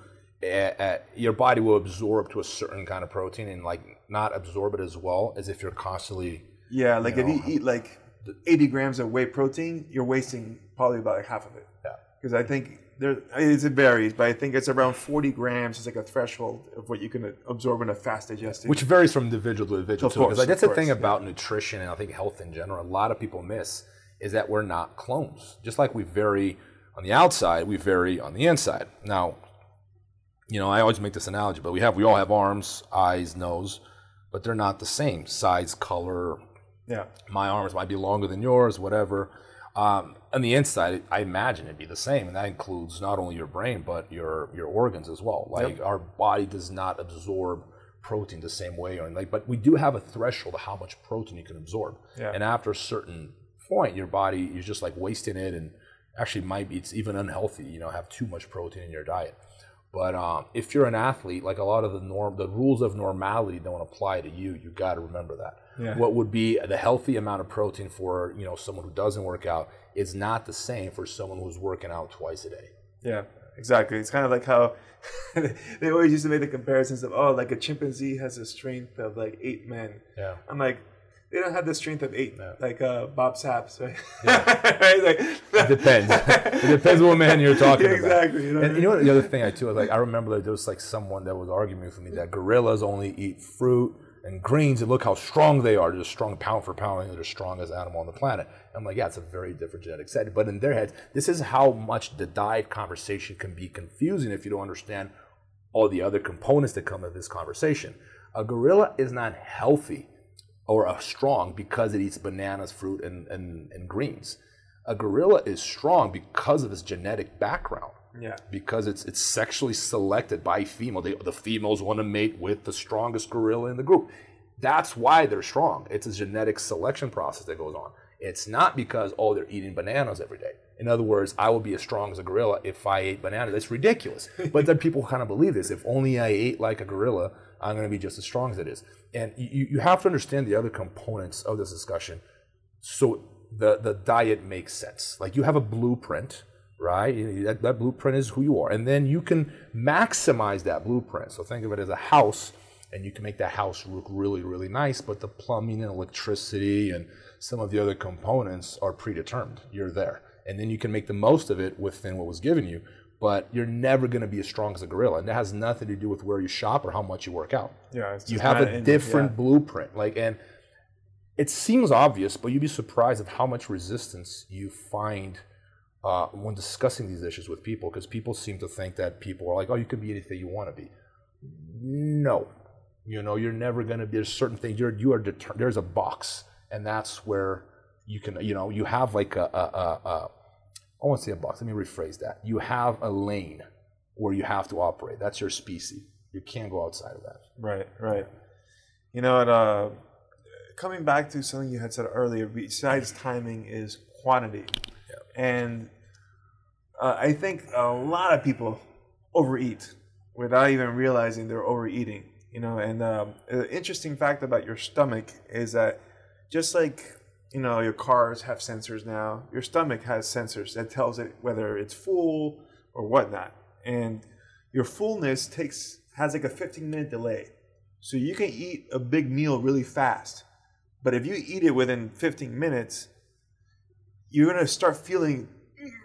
uh, uh, your body will absorb to a certain kind of protein and like not absorb it as well as if you're constantly. Yeah, like You if know, you eat like 80 grams of whey protein, you're wasting probably about like half of it. Yeah. Because I think there it varies, but I think it's around 40 grams is like a threshold of what you can absorb in a fast digesting. Which varies from individual to individual Of too. Because course, like, that's the thing course, about nutrition and I think health in general. A lot of people miss is that we're not clones. Just like we vary on the outside, we vary on the inside. Now, you know, I always make this analogy, but we have we all have arms, eyes, nose, but they're not the same size, color, yeah. my arms might be longer than yours, whatever. Um, on the inside, I imagine it'd be the same, and that includes not only your brain but your your organs as well. Like our body does not absorb protein the same way, or like, but we do have a threshold of how much protein you can absorb. Yeah. And after a certain point, your body you're just like wasting it, and actually might be it's even unhealthy. You know, have too much protein in your diet. But um, if you're an athlete, like a lot of the norm, the rules of normality don't apply to you. You got to remember that. Yeah. What would be the healthy amount of protein for you know someone who doesn't work out is not the same for someone who's working out twice a day. Yeah, exactly. It's kind of like how they always used to make the comparisons of, oh, like a chimpanzee has a strength of like eight men. Yeah. I'm like, they don't have the strength of eight, No. like uh, Bob Sapps, right? right? Like, It depends. it depends what man you're talking Yeah, about. exactly, you know what I and you know what the other thing I too like I remember that there was like someone that was arguing with me that gorillas only eat fruit and greens and look how strong they are. They're strong pound for pound. They're the strongest animal on the planet. I'm like, yeah, it's a very different genetic set. But in their heads, this is how much the diet conversation can be confusing if you don't understand all the other components that come with this conversation. A gorilla is not healthy or uh, strong because it eats bananas, fruit, and, and, and greens. A gorilla is strong because of its genetic background. Yeah. Because it's it's sexually selected by female. They, the females want to mate with the strongest gorilla in the group. That's why they're strong. It's a genetic selection process that goes on. It's not because, oh, they're eating bananas every day. In other words, I would be as strong as a gorilla if I ate bananas. It's ridiculous. but then people kind of believe this. If only I ate like a gorilla, I'm going to be just as strong as it is. And you, you have to understand the other components of this discussion. So the, the diet makes sense. Like you have a blueprint, right? That, that blueprint is who you are. And then you can maximize that blueprint. So think of it as a house, and you can make that house look really, really nice, but the plumbing and electricity and some of the other components are predetermined. You're there. And then you can make the most of it within what was given you, but you're never going to be as strong as a gorilla. And that has nothing to do with where you shop or how much you work out. Yeah, you have a different yeah. blueprint. Like, and it seems obvious, but you'd be surprised at how much resistance you find uh, when discussing these issues with people, because people seem to think that people are like, oh, you can be anything you want to be. No, you know, you're never going to be. There's certain things. You're you are deter- There's a box, and that's where you can. You know, you have like a, a, a, a I won't say a box. Let me rephrase that. You have a lane where you have to operate. That's your species. You can't go outside of that. Right, right. You know, uh, coming back to something you had said earlier, besides timing is quantity. Yeah. And uh, I think a lot of people overeat without even realizing they're overeating. You know, and um, the interesting fact about your stomach is that just like you know your cars have sensors now, your stomach has sensors that tells it whether it's full or whatnot, and your fullness takes has like a 15 minute delay. So you can eat a big meal really fast, but if you eat it within 15 minutes, you're gonna start feeling,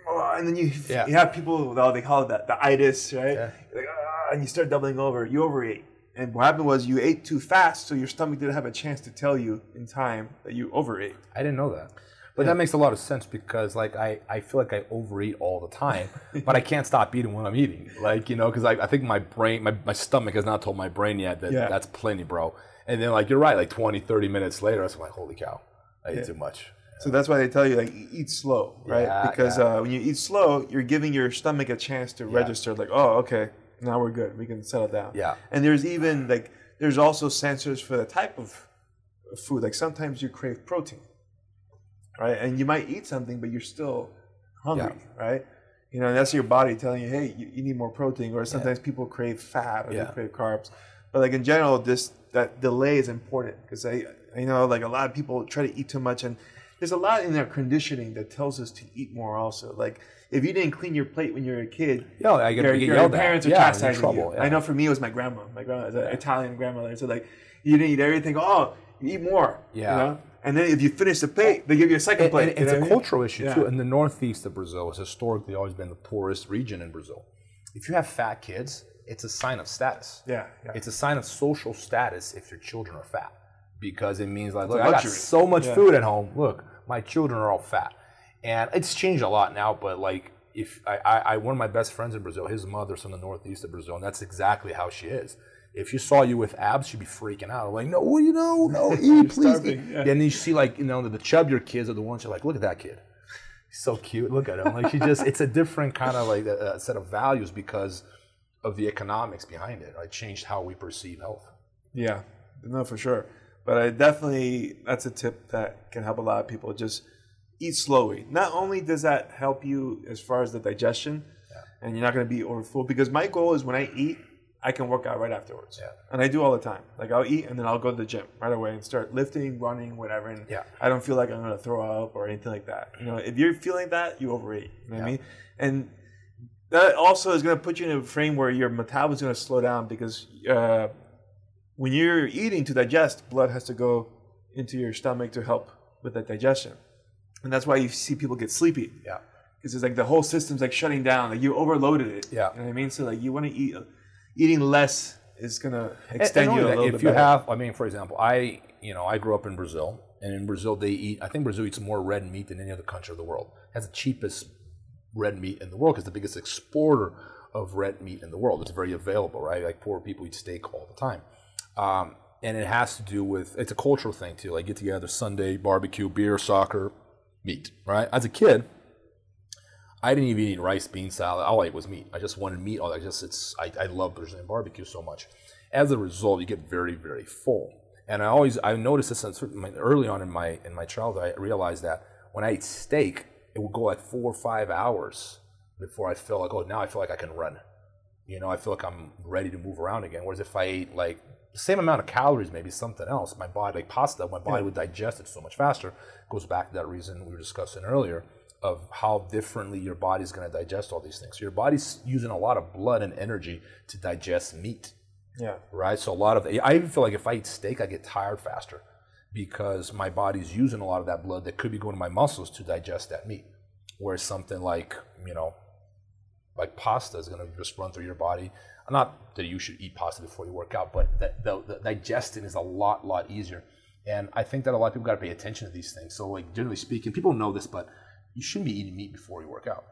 and then you yeah. you have people they call it the, the itis, right? Yeah. Like, ah, and you start doubling over. You overeat. And what happened was you ate too fast, so your stomach didn't have a chance to tell you in time that you overate. I didn't know that. But yeah. that makes a lot of sense because like I, I feel like I overeat all the time, but I can't stop eating when I'm eating. Like, you know, because I, I think my brain, my, my stomach has not told my brain yet that yeah. that's plenty, bro. And then like, you're right, like 20, 30 minutes later, I was like, holy cow, I ate too much. So that's why they tell you like eat slow, right? Because uh, when you eat slow, you're giving your stomach a chance to register. Like, oh, okay, now we're good. We can settle down. Yeah. And there's even like there's also sensors for the type of food. Like sometimes you crave protein, right? And you might eat something, but you're still hungry, yeah. right? You know, that's your body telling you, hey, you, you need more protein. Or sometimes yeah. people crave fat or yeah. they crave carbs. But like in general, this that delay is important because I you know like a lot of people try to eat too much and there's a lot in their conditioning that tells us to eat more also. Like if you didn't clean your plate when you were a kid, yeah, I get, your, get your parents at. are yeah, chastising trouble, you. Yeah. I know for me it was my grandma. My grandma is an. Italian grandmother, so like you didn't eat everything. Oh, you eat more. Yeah. You know? And then if you finish the plate, they give you a second plate. And, and it's a cultural issue yeah. too. In the northeast of Brazil, has historically always been the poorest region in Brazil. If you have fat kids, it's a sign of status. Yeah, yeah. It's a sign of social status if your children are fat, because it means like, look, I got so much yeah. food at home. Look, my children are all fat, and it's changed a lot now. But like if I, I, I, one of my best friends in Brazil, his mother's from the northeast of Brazil, and that's exactly how she is. If she saw you with abs, she'd be freaking out. Like, no, you know, no, eat, please. Eat. Yeah. And then you see, like, you know, the, the chubbier kids are the ones you're like, look at that kid. He's so cute. Look at him. Like, she just, it's a different kind of like a, a set of values because of the economics behind it. It changed how we perceive health. Yeah, no, for sure. But I definitely, that's a tip that can help a lot of people. Just eat slowly. Not only does that help you as far as the digestion, yeah. and you're not going to be overfull. Because my goal is when I eat, I can work out right afterwards. Yeah. And I do all the time. Like I'll eat and then I'll go to the gym right away and start lifting, running, whatever. And yeah. I don't feel like I'm going to throw up or anything like that. You know, if you're feeling that, you overeat. You know yeah. what I mean? And that also is going to put you in a frame where your metabolism is going to slow down because uh, when you're eating to digest, blood has to go into your stomach to help with that digestion and that's why you see people get sleepy. Yeah. Because it's like the whole system's like shutting down. Like you overloaded it. Yeah. You know what I mean? So like you want to eat, eating less is gonna extend and, and you a little if bit. If you better. have, I mean, for example, I you know I grew up in Brazil, and in Brazil they eat. I think Brazil eats more red meat than any other country of the world. It has the cheapest red meat in the world because the biggest exporter of red meat in the world. It's very available, right? Like poor people eat steak all the time. Um, and it has to do with it's a cultural thing too. Like get together Sunday barbecue, beer, soccer, meat, right? As a kid, I didn't even eat rice, bean salad. All I ate was meat. I just wanted meat. All I just it's I, I love Brazilian barbecue so much. As a result, you get very very full. And I always I noticed this early on in my in my childhood. I realized that when I ate steak, it would go like four or five hours before I feel like oh now I feel like I can run. You know, I feel like I'm ready to move around again. Whereas if I ate like the same amount of calories, maybe something else, my body like pasta, my body yeah. would digest it so much faster. Goes back to that reason we were discussing earlier of how differently your body's going to digest all these things. So your body's using a lot of blood and energy to digest meat. Yeah. Right. So a lot of I even feel like if I eat steak, I get tired faster because my body's using a lot of that blood that could be going to my muscles to digest that meat. Whereas something like you know, like pasta is going to just run through your body. Not that you should eat pasta before you work out, but the, the, the digesting is a lot lot easier. And I think that a lot of people got to pay attention to these things. So, like generally speaking, people know this, but you shouldn't be eating meat before you work out,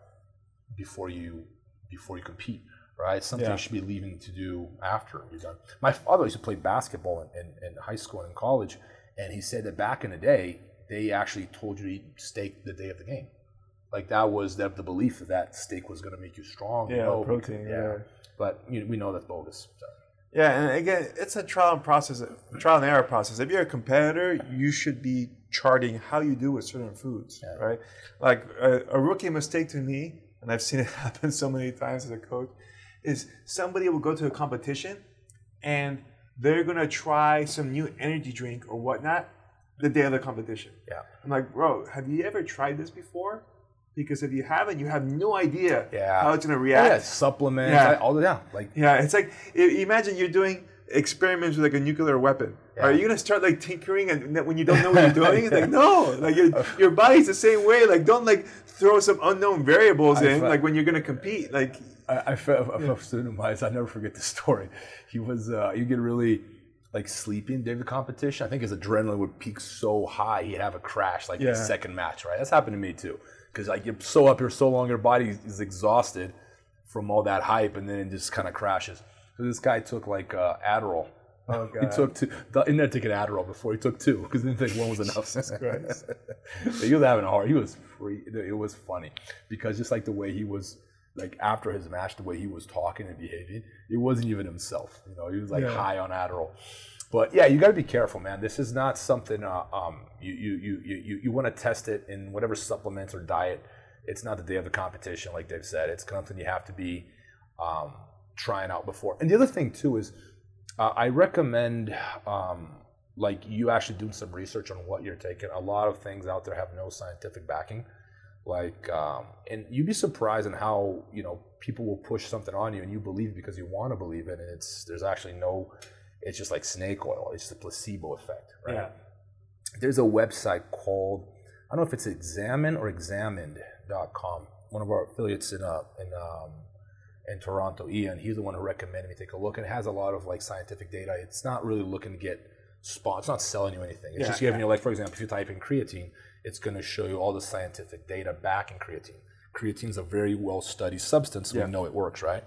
before you before you compete, right? It's something yeah. you should be leaving to do after you're done. My father used to play basketball in, in, in, high school and in college, and he said that back in the day, they actually told you to eat steak the day of the game. Like that was the, the belief that that steak was going to make you strong. Yeah, you know, protein. yeah. yeah. But you we know that's bogus. So. Yeah, and again, it's a trial and process, trial and error process. If you're a competitor, you should be charting how you do with certain foods, yeah. right? Like a, a, rookie mistake to me, and I've seen it happen so many times as a coach, is somebody will go to a competition and they're gonna try some new energy drink or whatnot the day of the competition. Yeah. I'm like, bro, have you ever tried this before? Because if you haven't, you have no idea yeah. how it's gonna react. Oh, yeah, supplements, yeah. all the yeah, like yeah, it's like imagine you're doing experiments with like a nuclear weapon. Yeah. Are you gonna start like tinkering and when you don't know what you're doing? It's like no, like your, your body's the same way. Like don't like throw some unknown variables I in like when you're gonna compete. Like I, I felt a, yeah. student of mine. I never forget the story. He was uh, you get really like sleeping during the competition. I think his adrenaline would peak so high he'd have a crash like yeah. the second match. Right, that's happened to me too. Because like you're so up here so long, your body is exhausted from all that hype, and then it just kind of crashes. So this guy took like uh, Adderall. Oh, God. He took two. The internet took an Adderall before he took two because he didn't think one was enough. he was having a hard. He was free. It was funny because just like the way he was, like after his match, the way he was talking and behaving, it wasn't even himself. You know, he was like yeah. high on Adderall. But yeah, you got to be careful, man. This is not something uh, um, you you you you you want to test it in whatever supplements or diet. It's not the day of the competition, like they've said. It's something you have to be. Um, trying out before. And the other thing too is, uh, I recommend um, like you actually doing some research on what you're taking. A lot of things out there have no scientific backing. Like, um, and you'd be surprised in how you know people will push something on you and you believe because you want to believe it, and it's there's actually no. It's just like snake oil. It's just a placebo effect, right? Yeah. There's a website called I don't know if it's examine or examined.com. One of our affiliates in uh, in um, in Toronto, Ian, he's the one who recommended me take a look, and it has a lot of like scientific data. It's not really looking to get spot. It's not selling you anything. It's yeah, just giving yeah. you like, for example, if you type in creatine, it's going to show you all the scientific data back in creatine. Creatine is a very well studied substance. So yeah. We know it works, right?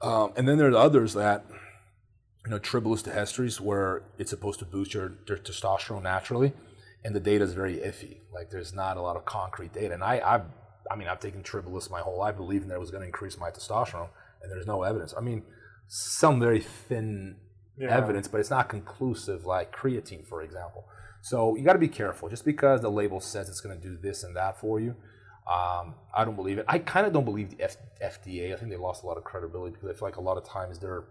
Um, and then there's others that, you know, tribulus terrestris, where it's supposed to boost your, your testosterone naturally, and the data is very iffy. Like there's not a lot of concrete data. And I, I've I mean, I've taken Tribulus my whole life, believing that it was going to increase my testosterone, and there's no evidence. I mean, some very thin yeah. evidence, but it's not conclusive, like creatine, for example. So you got to be careful. Just because the label says it's going to do this and that for you, um, I don't believe it. I kind of don't believe the F- FDA. I think they lost a lot of credibility because I feel like a lot of times they're.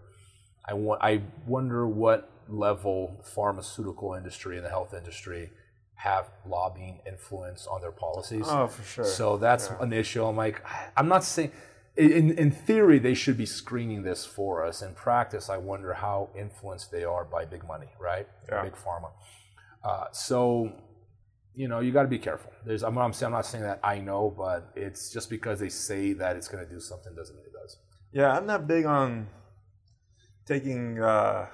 I, wa- I wonder what level pharmaceutical industry and the health industry have lobbying influence on their policies. Oh, for sure. So that's yeah. an issue. I'm like, I'm not saying. In, in theory, they should be screening this for us. In practice, I wonder how influenced they are by big money, right? Yeah. Big pharma. Uh, so, you know, you got to be careful. There's, I'm, I'm, I'm not saying that I know, but it's just because they say that it's going to do something doesn't mean it does. Yeah, I'm not big on taking uh,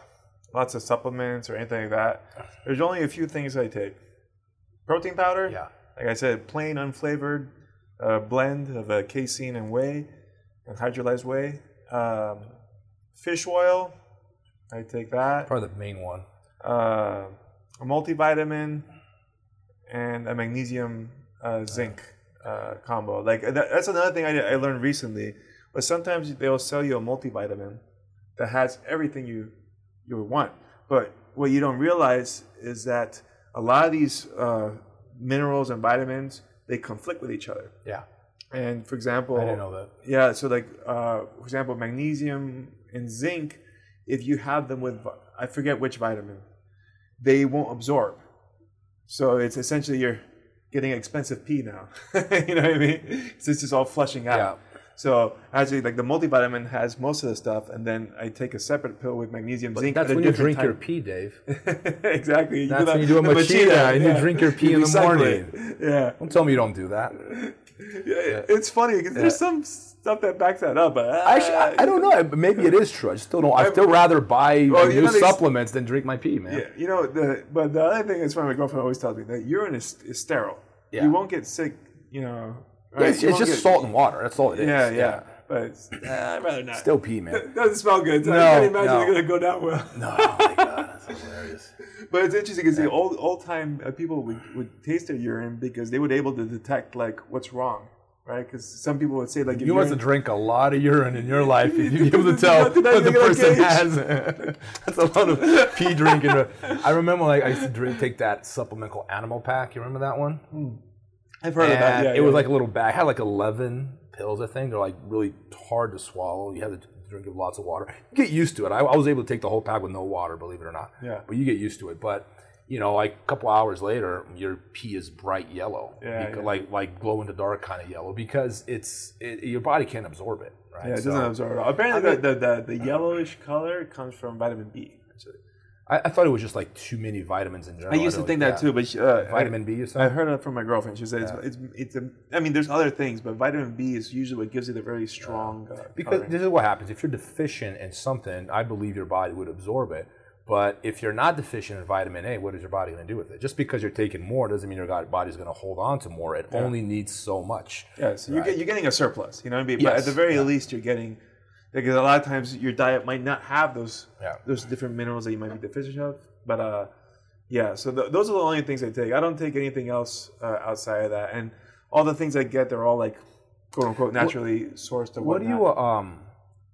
lots of supplements or anything like that. There's only a few things I take protein powder. Yeah. Like I said, plain unflavored uh, blend of uh, casein and whey and hydrolyzed whey. Um, fish oil. I take that. Probably the main one. Uh, a multivitamin and a magnesium uh, zinc uh, combo. Like that, that's another thing I, I learned recently. But sometimes they'll sell you a multivitamin that has everything you you want, but what you don't realize is that a lot of these uh, minerals and vitamins they conflict with each other. Yeah. And for example, I didn't know that. yeah, so like uh, for example, magnesium and zinc, if you have them with I forget which vitamin, they won't absorb. So it's essentially you're getting expensive pee now. you know what I mean? So it's just all flushing out. Yeah. So actually, like the multivitamin has most of the stuff, and then I take a separate pill with magnesium, zinc. That's when you drink your pee, Dave. exactly. That's the- when you do a the machina and you drink your pee in the morning. it. Yeah. Don't tell me you don't do that. yeah, it's funny because there's some stuff that backs that up, but uh, Actually, I, I don't know. Maybe it is true. I still don't. I still rather buy Well, you new know, supplements than drink my pee, man. Yeah, you know the but the other thing is. My girlfriend always tells me that urine is, is sterile. Yeah. You won't get sick. You know. Yeah, right? it's, it's just salt and water. That's all it is. Yeah, yeah. But it's, uh, I'd rather not. Still pee, man. it doesn't smell good. So No, I can't imagine no. it's gonna go down well. No, oh my god, that's hilarious. But it's interesting because the old old time uh, people would, would taste their urine because they would able to detect like what's wrong, right? Because some people would say like if You must urine- have drank a lot of urine in your life if you're able to tell Did what the person has. That's a lot of pee drinking. I remember like I used to drink, take that supplemental Animal Pak. You remember that one? I've heard of that. And Yeah, it yeah, was yeah. like a little bag. It had like 11 pills, I think. They're like really hard to swallow. You have to drink lots of water. You get used to it. I, I was able to take the whole pack with no water, believe it or not. Yeah. But you get used to it. But, you know, like a couple hours later, your pee is bright yellow. Yeah, Beca- yeah. Like like glow in the dark kind of yellow because it's it, your body can't absorb it. Right? Yeah, it So- doesn't absorb it all. Apparently, the, the, the, the yellowish color comes from vitamin B. Actually. I, I thought it was just like too many vitamins in general. I used to don't- think that yeah. too, but she- uh, Vitamin B or I, I heard it from my girlfriend. She said it's, it's it's a. I mean, there's other things, but vitamin B is usually what gives you the very strong. Uh, Because coloring. this is what happens. If you're deficient in something, I believe your body would absorb it. But if you're not deficient in vitamin A, what is your body going to do with it? Just because you're taking more doesn't mean your god- body's going to hold on to more. It only needs so much. yeah, so you get, you're getting a surplus. You know what I mean? But Yes, at the very least, you're getting because a lot of times your diet might not have those Yeah. those different minerals that you might be deficient of. But uh, yeah, so th- those are the only things I take. I don't take anything else uh, outside of that, and all the things I get, they're all like quote unquote naturally sourced or What do you? Um,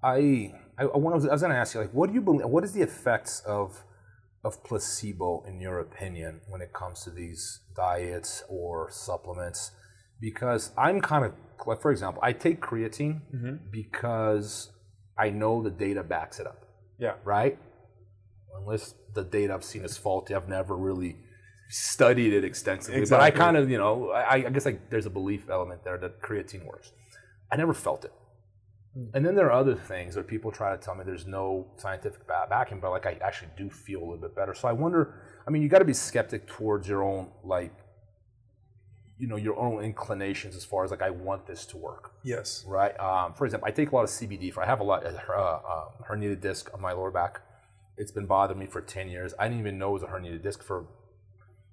I I, I was, I was going to ask you like, what do you believe? What is the effects of of placebo in your opinion when it comes to these diets or supplements? Because I'm kind of like, for example, I take creatine because I know the data backs it up. yeah. right? Unless the data I've seen is faulty, I've never really studied it extensively. But I kind of, you know, I, I guess like there's a belief element there that creatine works. I never felt it. Hmm. And then there are other things that people try to tell me there's no scientific ba- backing, but like I actually do feel a little bit better. So I wonder. I mean, you got to be skeptic towards your own like, you know, your own inclinations as far as like I want this to work Yes. right? Um, for example, I take a lot of CBD. For I have a lot uh, uh, herniated disc on my lower back. It's been bothering me for ten years. I didn't even know it was a herniated disc for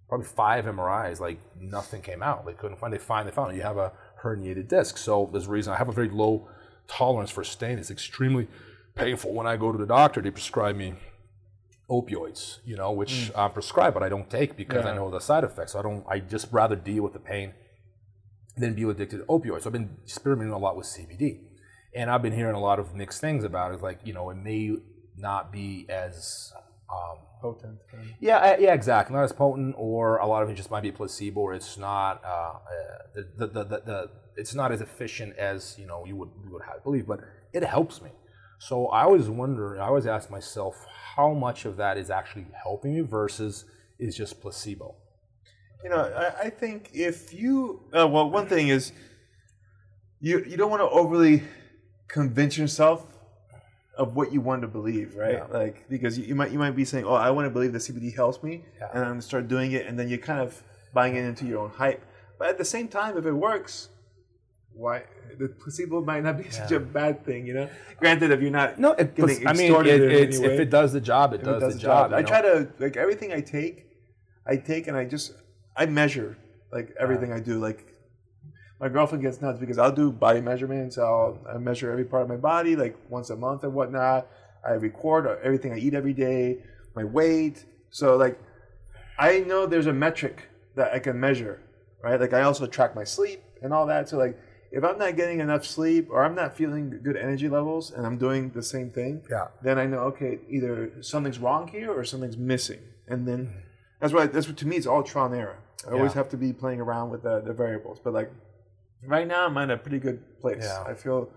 probably five MRIs. Like nothing came out. They couldn't find. They finally found it. You have a herniated disc. So there's a reason I have a very low tolerance for stain. It's extremely painful when I go to the doctor. They prescribe me opioids, you know, which I'm prescribed, but I don't take because I know the side effects. I don't. I just rather deal with the pain than be addicted to opioids. So I've been experimenting a lot with CBD, and I've been hearing a lot of mixed things about it. Like you know, it may not be as um, Potent. yeah, uh, yeah, exactly. Not as potent, or a lot of it just might be placebo, or it's not uh, uh, the, the, the, the, the it's not as efficient as you know you would you would have believe, but it helps me. So I always wonder. I always ask myself how much of that is actually helping you versus is just placebo. You know, I, I think if you uh, well, one thing is you you don't want to overly convince yourself of what you want to believe, right? Yeah. Like because you, you might you might be saying, "Oh, I want to believe that CBD helps me," Yeah. and I'm gonna start doing it, and then you're kind of buying it into your own hype. But at the same time, if it works, why the placebo might not be such a bad thing, you know? Granted, if you're not No, it, getting I mean, it, in it's, any if it does the job, it, It does, does the job. I know? try to like everything I take, I take and I just I measure like everything I do. Like my girlfriend gets nuts because I'll do body measurements. I'll I measure every part of my body like once a month and whatnot. I record everything I eat every day, my weight. So like I know there's a metric that I can measure, right? Like I also track my sleep and all that. So like if I'm not getting enough sleep or I'm not feeling good energy levels and I'm doing the same thing, Yeah. then I know okay, either something's wrong here or something's missing, and then that's why that's what to me it's all trial and error. I always have to be playing around with the, the variables, but like right now I'm in a pretty good place. Yeah. I feel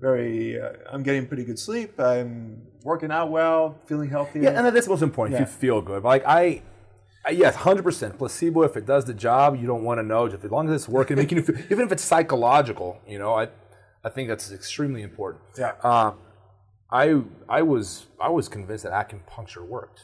very. Uh, I'm getting pretty good sleep. I'm working out well, feeling healthy Yeah, and that's the most important. If Yeah. you feel good, like I yes, hundred percent placebo. If it does the job, you don't want to know. If as long as it's working, making you feel, even if it's psychological, you know, I, I think that's extremely important. yeah. Um, I I was I was convinced that acupuncture worked,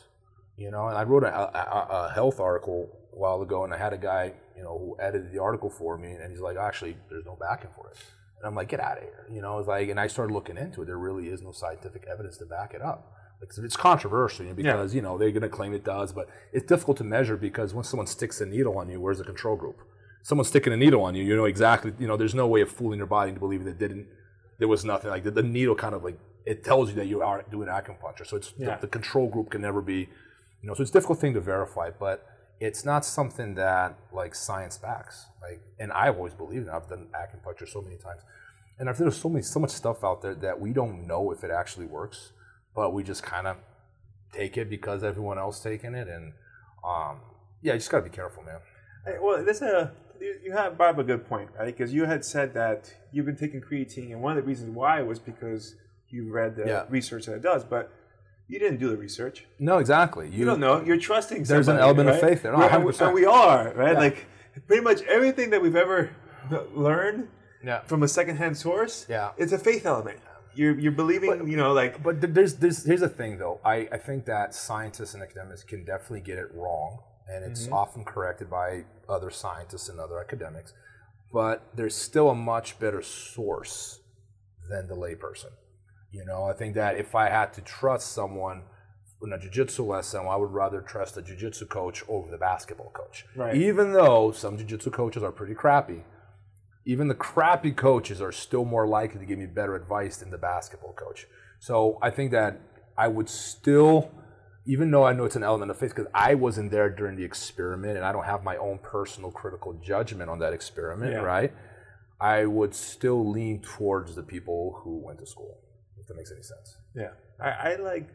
you know, and I wrote a, a, a health article a while ago, and I had a guy, you know, who edited the article for me, and he's like, actually, there's no backing for it, and I'm like, get out of here, you know, it's like, and I started looking into it. There really is no scientific evidence to back it up. Like, it's controversial know, Yeah. because you know they're going to claim it does, but it's difficult to measure because when someone sticks a needle on you, where's the control group? Someone's sticking a needle on you, you know exactly. You know, there's no way of fooling your body into believing that didn't there was nothing like the, the needle kind of like it tells you that you are doing acupuncture so it's Yeah. the, the control group can never be you know so it's a difficult thing to verify but it's not something that like science backs like and i've always believed in it i've done acupuncture so many times and i've there's so many so much stuff out there that we don't know if it actually works but we just kind of take it because everyone else taking it and um yeah you just gotta be careful man Hey, well, this a you you have brought up a good point, right? Because you had said that you've been taking creatine, and one of the reasons why was because you read the Yeah. research that it does, but you didn't do the research. no exactly You don't know. You're trusting. There's an somebody, element of faith there. No, We're- and, we, 100%. and we are right. Yeah. Like pretty much everything that we've ever learned yeah from a secondhand source. Yeah. it's a faith element. You're you're believing. you know, like But there's, there's here's the thing though. I, I think that scientists and academics can definitely get it wrong, and it's mm-hmm. often corrected by other scientists and other academics. But there's still a much better source than the layperson. You know, I think that if I had to trust someone in a jiu-jitsu lesson, I would rather trust a jiu-jitsu coach over the basketball coach. Right. Even though some jiu-jitsu coaches are pretty crappy, even the crappy coaches are still more likely to give me better advice than the basketball coach. So I think that I would still, even though I know it's an element of faith, because I wasn't there during the experiment and I don't have my own personal critical judgment on that experiment, Yeah. right? I would still lean towards the people who went to school, if that makes any sense. Yeah, I, I like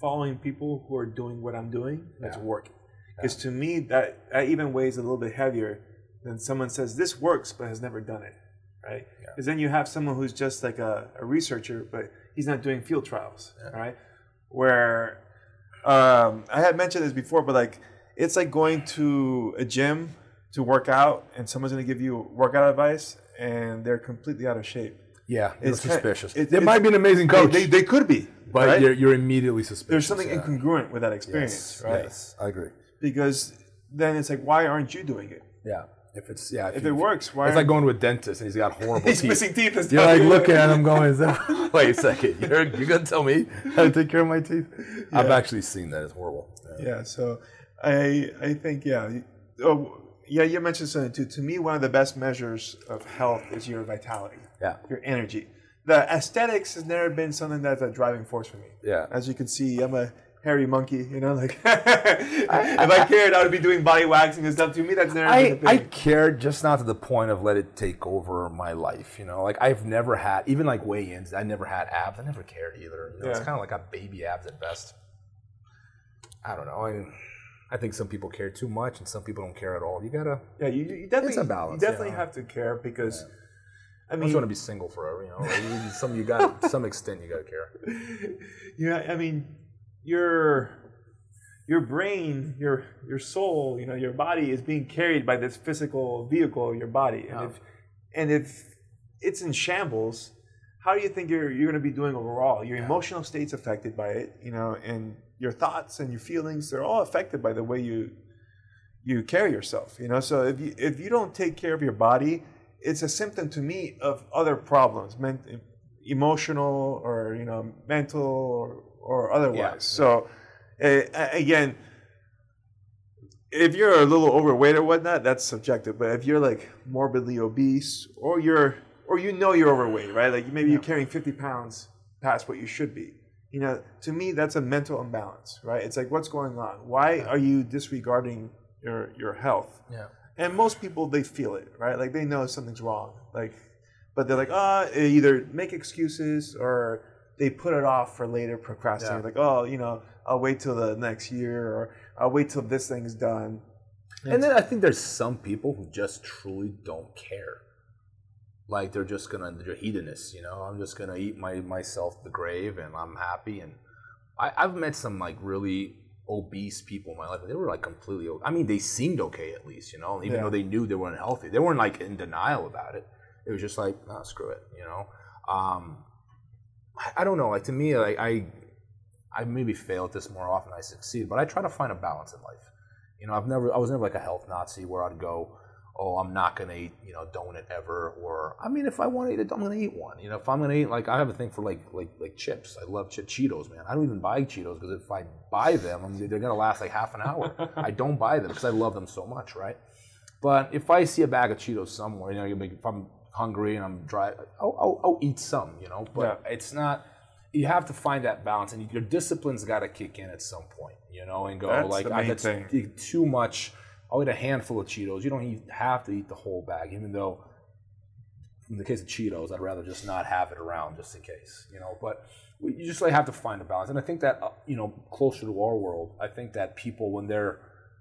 following people who are doing what I'm doing that's Yeah. working. Because to me, that, that even weighs a little bit heavier than someone says this works but has never done it, right? Yeah. Because then you have someone who's just like a, a researcher, but he's not doing field trials, right? Where um, I had mentioned this before, but like it's like going to a gym to work out, and someone's going to give you workout advice, and they're completely out of shape. Yeah, It's suspicious. it- it, it's- might be an amazing They, coach, they, they could be, but right? you're, you're immediately suspicious. there's something yeah. incongruent with that experience, Yes, right? Yes, I agree. Because then it's like, why aren't you doing it? Yeah, if it's yeah, If you- it works, why? It's like going to a dentist and he's got horrible teeth. he's teeth. missing teeth. You're like looking at him going, Is that, wait a second, you're, you're going to tell me how to take care of my teeth? I've actually seen that. It's horrible. Yeah. Yeah, so I I think yeah. Oh, yeah, you mentioned something too. To me, one of the best measures of health is your vitality, Yeah. your energy. The aesthetics has never been something that's a driving force for me. Yeah. As you can see, I'm a hairy monkey. You know, like if I cared, I would be doing body waxing and stuff. To me, that's never I, I care just not to the point of let it take over my life. You know, like I've never had, even like weigh-ins, I never had abs. I never cared either. You know, It's kind of like a baby abs at best. I don't know. I I think some people care too much and some people don't care at all. You gotta, yeah, you, you definitely It's a balance, You definitely yeah. have to care because. I I mean, just want to be single forever. You know, like, some you got, to some extent, you gotta care. yeah, I mean, your your brain, your your soul, you know, your body is being carried by this physical vehicle, your body, and Yeah. if and if it's in shambles, how do you think you're you're going to be doing overall? Your emotional state's affected by it, you know, and your thoughts and your feelings they're all affected by the way you you carry yourself, you know. So if you if you don't take care of your body, it's a symptom to me of other problems, men, emotional or you know mental or or otherwise. Yeah. So uh, again, if you're a little overweight or whatnot, that's subjective. But if you're like morbidly obese or you're or you know you're overweight, right? Like maybe you're carrying 50 pounds past what you should be. You know, to me, that's a mental imbalance, right? It's like, what's going on? Why are you disregarding your your health? Yeah. And most people they feel it, right? Like they know something's wrong. Like but they're like, oh, either make excuses or they put it off for later, procrastinate. Yeah. Like, oh, you know, I'll wait till the next year, or I'll wait till this thing's done. And then I think there's some people who just truly don't care. Like they're just gonna they're hedonists, you know. I'm just gonna eat my myself the grave, and I'm happy. And I, I've met some like really obese people in my life. They were like completely. I mean, they seemed okay at least, you know. Even Yeah. though they knew they weren't healthy, they weren't like in denial about it. It was just like, nah, screw it, you know. Um, I, don't know. Like to me, like I, I maybe fail at this more often than I succeed, but I try to find a balance in life. You know, I've never, I was never like a health Nazi where I'd go, oh, I'm not gonna eat, you know, donut ever, or I mean, if I want to eat it, I'm gonna eat one. You know, if I'm gonna eat, like, I have a thing for like, like, like chips. I love chip Cheetos, man. I don't even buy Cheetos because if I buy them, I'm, they're gonna last like half an hour. I don't buy them because I love them so much, right? But if I see a bag of Cheetos somewhere, you know, if I'm hungry and I'm dry, I'll, I'll, I'll eat some, you know. But it's not. You have to find that balance, and your discipline's got to kick in at some point, you know, and go That's like I, that's thing. too much. I'll eat a handful of Cheetos. You don't have to eat the whole bag, even though in the case of Cheetos, I'd rather just not have it around just in case, you know. But you just like have to find a balance, and I think that uh, you know, closer to our world, I think that people when they're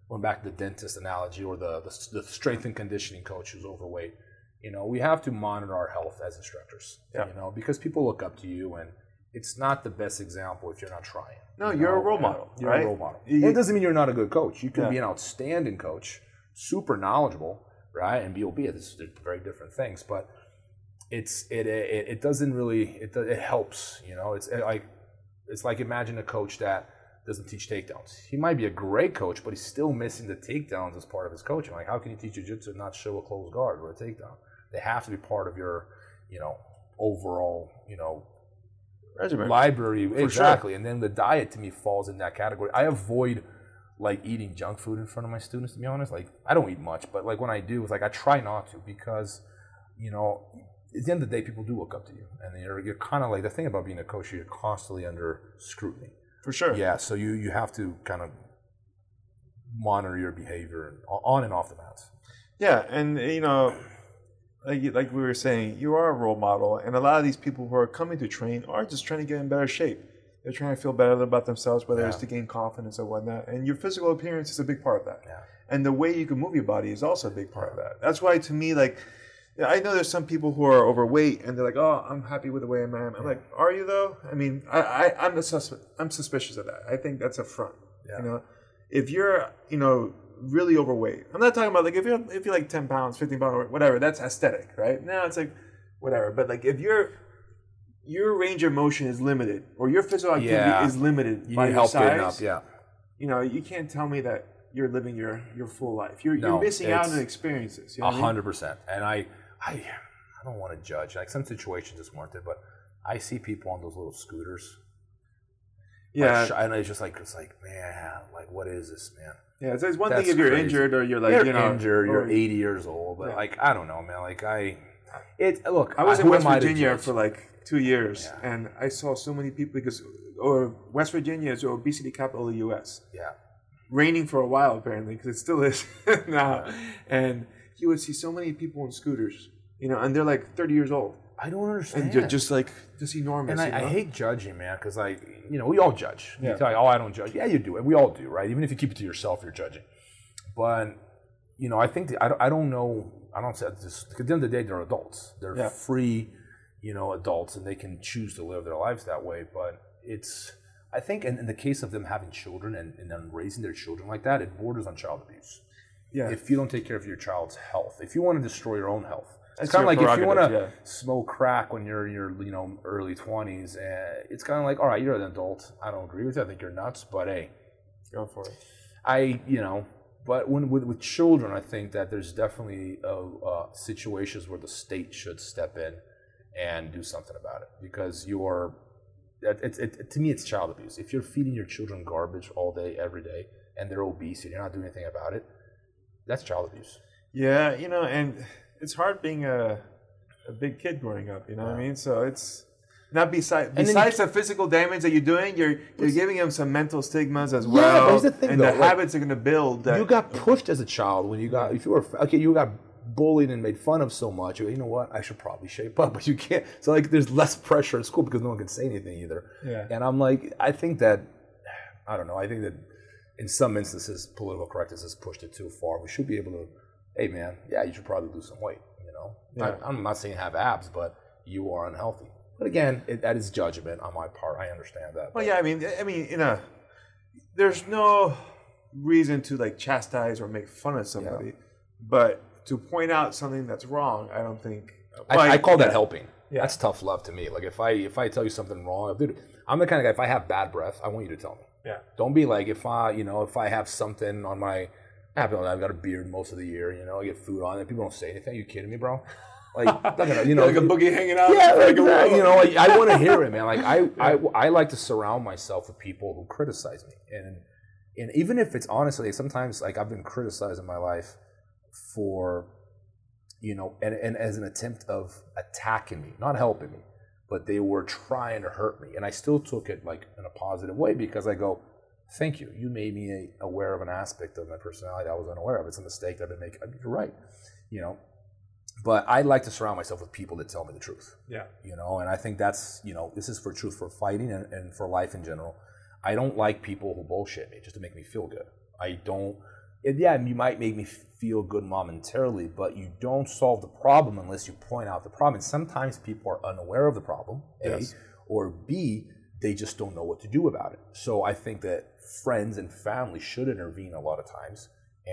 going back to the dentist analogy or the, the the strength and conditioning coach who's overweight, you know, we have to monitor our health as instructors, Yeah. you know, because people look up to you, and it's not the best example if you're not trying. No, you you're a role And model, You're right? a role model. You- Well, it doesn't mean you're not a good coach. You can Yeah. be an outstanding coach, super knowledgeable, right, and be obedient. It's they're very different things, but it's it it, it doesn't really it it helps. You know, it's like it's like imagine a coach that doesn't teach takedowns. He might be a great coach, but he's still missing the takedowns as part of his coaching. Like, how can you teach jiu-jitsu and not show a closed guard or a takedown? They have to be part of your, you know, overall, you know, Regimen. library. Sure. exactly. And then the diet to me falls in that category. I avoid like eating junk food in front of my students to be honest. Like i don't eat much but like when i do it's like i try not to because you know at the end of the day people do look up to you. And you're, you're kind of like the thing about being a coach you're constantly under scrutiny. For sure. yeah. So you you have to kind of monitor your behavior on and off the mats. Yeah, and you know, like like we were saying, you are a role model, and a lot of these people who are coming to train are just trying to get in better shape. They're trying to feel better about themselves, whether it's to gain confidence or whatnot. And your physical appearance is a big part of that. Yeah. And the way you can move your body is also a big part of that. That's why, to me, like, I know there's some people who are overweight and they're like, "Oh, I'm happy with the way I am." I'm like, "Are you though?" I mean, I, I I'm a sus- I'm suspicious of that. I think that's a front. Yeah. You know, if you're you know really overweight, I'm not talking about like if you're if you're like 10 pounds, 15 pounds, whatever. That's aesthetic, right? Now it's like whatever. But like if you're your range of motion is limited, or your physical activity Yeah. is limited you by need your help size, up yeah you know, you can't tell me that you're living your your full life. You're No, you're missing out on experiences. A what I mean? hundred percent. And I, I, I don't want to judge. Like some situations it's warranted, but I see people on those little scooters. Yeah, Like, and it's just like it's like man, like what is this, man? Yeah. It's, it's one That's thing if you're crazy. injured or you're like you're you know injured. You're 80 years old, but Yeah. like I don't know, man. Like I, it. Look, I was in West am I to Virginia for like two years, Yeah. and I saw so many people because or West Virginia is the obesity capital of the U.S. yeah, Raining for a while apparently because it still is now, and you would see so many people on scooters, you know, and they're like 30 years old, I don't understand. and just like just enormous. And I, you know? I hate judging, man, because like you know we all judge. Yeah. You tell you, oh, I don't judge. Yeah, you do, and we all do, right? Even if you keep it to yourself, you're judging. But you know, I think the, I don't, I don't know. I don't say this. At the end of the day, they're adults. They're Yeah. free, you know, adults, and they can choose to live their lives that way. But it's, I think, in, in the case of them having children and, and then raising their children like that, it borders on child abuse. yeah, If you don't take care of your child's health, if you want to destroy your own health, That's it's kind of like if you want to yeah. smoke crack when you're in your you know early twenties, uh, it's kind of like all right, you're an adult. I don't agree with you. I think you're nuts, but hey, go for it. I you know. But when with, with children, I think that there's definitely uh, uh, situations where the state should step in and do something about it because you're. It, it, it, to me, it's child abuse. If you're feeding your children garbage all day, every day, and they're obese and you're not doing anything about it, that's child abuse. Yeah, you know, and it's hard being a a big kid growing up. You know what I mean? So it's not besides besides the physical damage that you're doing, you're you're giving them some mental stigmas as Yeah, well. but here's the thing, and though, the like, habits are going to build. That, you got pushed as a child when you got if you were okay you got bullied and made fun of so much. You know what? I should probably shape up, but you can't. So like, there's less pressure at school because no one can say anything either. Yeah. And I'm like, I think that, I don't know. I think that in some instances, political correctness has pushed it too far. We should be able to, hey man, yeah, you should probably lose some weight. You know, Yeah. I, I'm not saying have abs, but you are unhealthy. But again, it, that is judgment on my part. I understand that. Well, yeah, I mean, I mean, in a, there's no reason to like chastise or make fun of somebody, but to point out something that's wrong, I don't think. I, Well, I call that helping. Yeah. That's tough love to me. Like if I if I tell you something wrong, dude, I'm the kind of guy. If I have bad breath, I want you to tell me. Yeah. Don't be like if I you know if I have something on my Have I've got a beard most of the year. You know, I get food on it. People don't say anything. Are you kidding me, bro? Like gonna, you know like a boogie hanging out. yeah, like a- you know, like, I want to hear it, man. Like I, I, I like to surround myself with people who criticize me, and and even if it's honestly, sometimes like I've been criticized in my life for, you know, and, and as an attempt of attacking me, not helping me, but they were trying to hurt me, and I still took it like in a positive way because I go, thank you, you made me aware of an aspect of my personality I was unaware of. It's a mistake that I've been making. You're right, you know. But I like to surround myself with people that tell me the truth yeah, you know and i think that's you know this is for truth for fighting and, and for life in general i don't like people who bullshit me just to make me feel good i don't and yeah you might make me feel good momentarily but you don't solve the problem unless you point out the problem and sometimes people are unaware of the problem a Yes. or b they just don't know what to do about it. So i think that friends and family should intervene a lot of times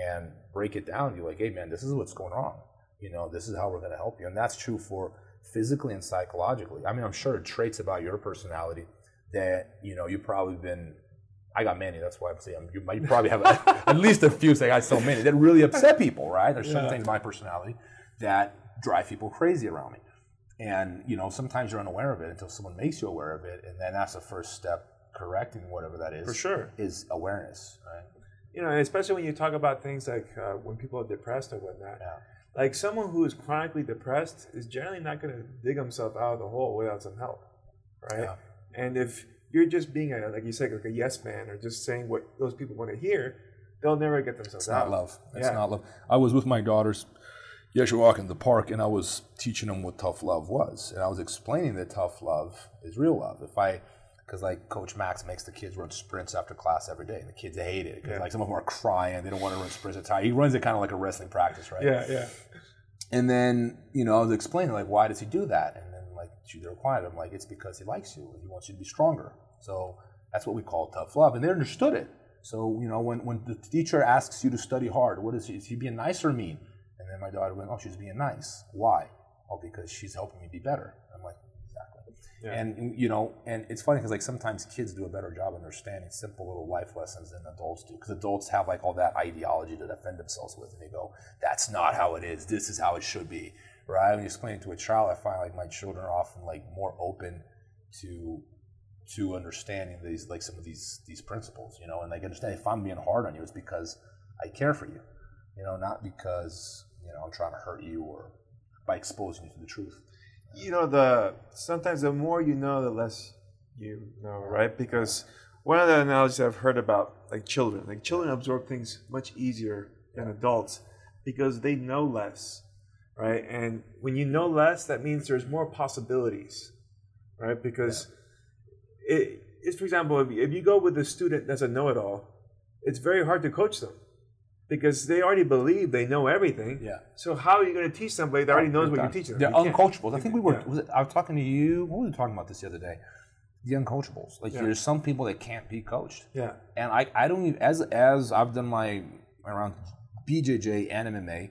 and break it down. You're like hey man this is what's going on you know this is how we're going to help you. And that's true for physically and psychologically. I mean i'm sure traits about your personality that you know you've probably been i got many that's why i'm saying um, you, might- you probably have at least a few say i got so many that really upset people right? There's Yeah. things in my personality that drive people crazy around me and you know sometimes you're unaware of it until someone makes you aware of it and then that's the first step correcting whatever that is for sure. is awareness right You know, and especially when you talk about things like uh, when people are depressed or whatnot. yeah Like someone who is chronically depressed is generally not going to dig himself out of the hole without some help, right? Yeah. And if you're just being a, like you said, like a yes man or just saying what those people want to hear, they'll never get themselves It's out. not love. It's Yeah. not love. I was with my daughters yesterday walking in the park, and I was teaching them what tough love was, and I was explaining that tough love is real love. If I, because like Coach Max makes the kids run sprints after class every day, and the kids hate it because Yeah. like some of them are crying, they don't want to run sprints. They're tired. He runs it kind of like a wrestling practice, right? Yeah, yeah. And then, you know, I was explaining, like, why does he do that? And then, like, they were quiet. I'm like, it's because he likes you. He wants you to be stronger. So that's what we call tough love. And they understood it. So, you know, when, when the teacher asks you to study hard, what is he? Is he being nice or mean? And then my daughter went, oh, she's being nice. Why? Oh, because she's helping me be better. I'm like, exactly. Yeah. And, you know, and it's funny because, like, sometimes kids do a better job understanding simple little life lessons than adults do. Because adults have, like, all that ideology to defend themselves with. And they go, that's not how it is. This is how it should be. Right? When you explain it to a child, I find, like, my children are often, like, more open to to understanding these like some of these these principles you know and like understand if i'm being hard on you it's because i care for you you know not because you know i'm trying to hurt you or by exposing you to the truth. You know the sometimes the more you know the less you know right? Because one of the analogies i've heard about like children like children absorb things much easier than adults because they know less right? And when you know less that means there's more possibilities right? Because it, it's for example if, if you go with a student that's a know-it-all it's very hard to coach them because they already believe they know everything Yeah. so how are you going to teach somebody that already knows what you're teaching them they're You can't. i think we were Yeah. was it, i was talking to you what were we talking about this the other day the uncoachables like Yeah. there's some people that can't be coached yeah and I, I don't even as as I've done my around BJJ and MMA,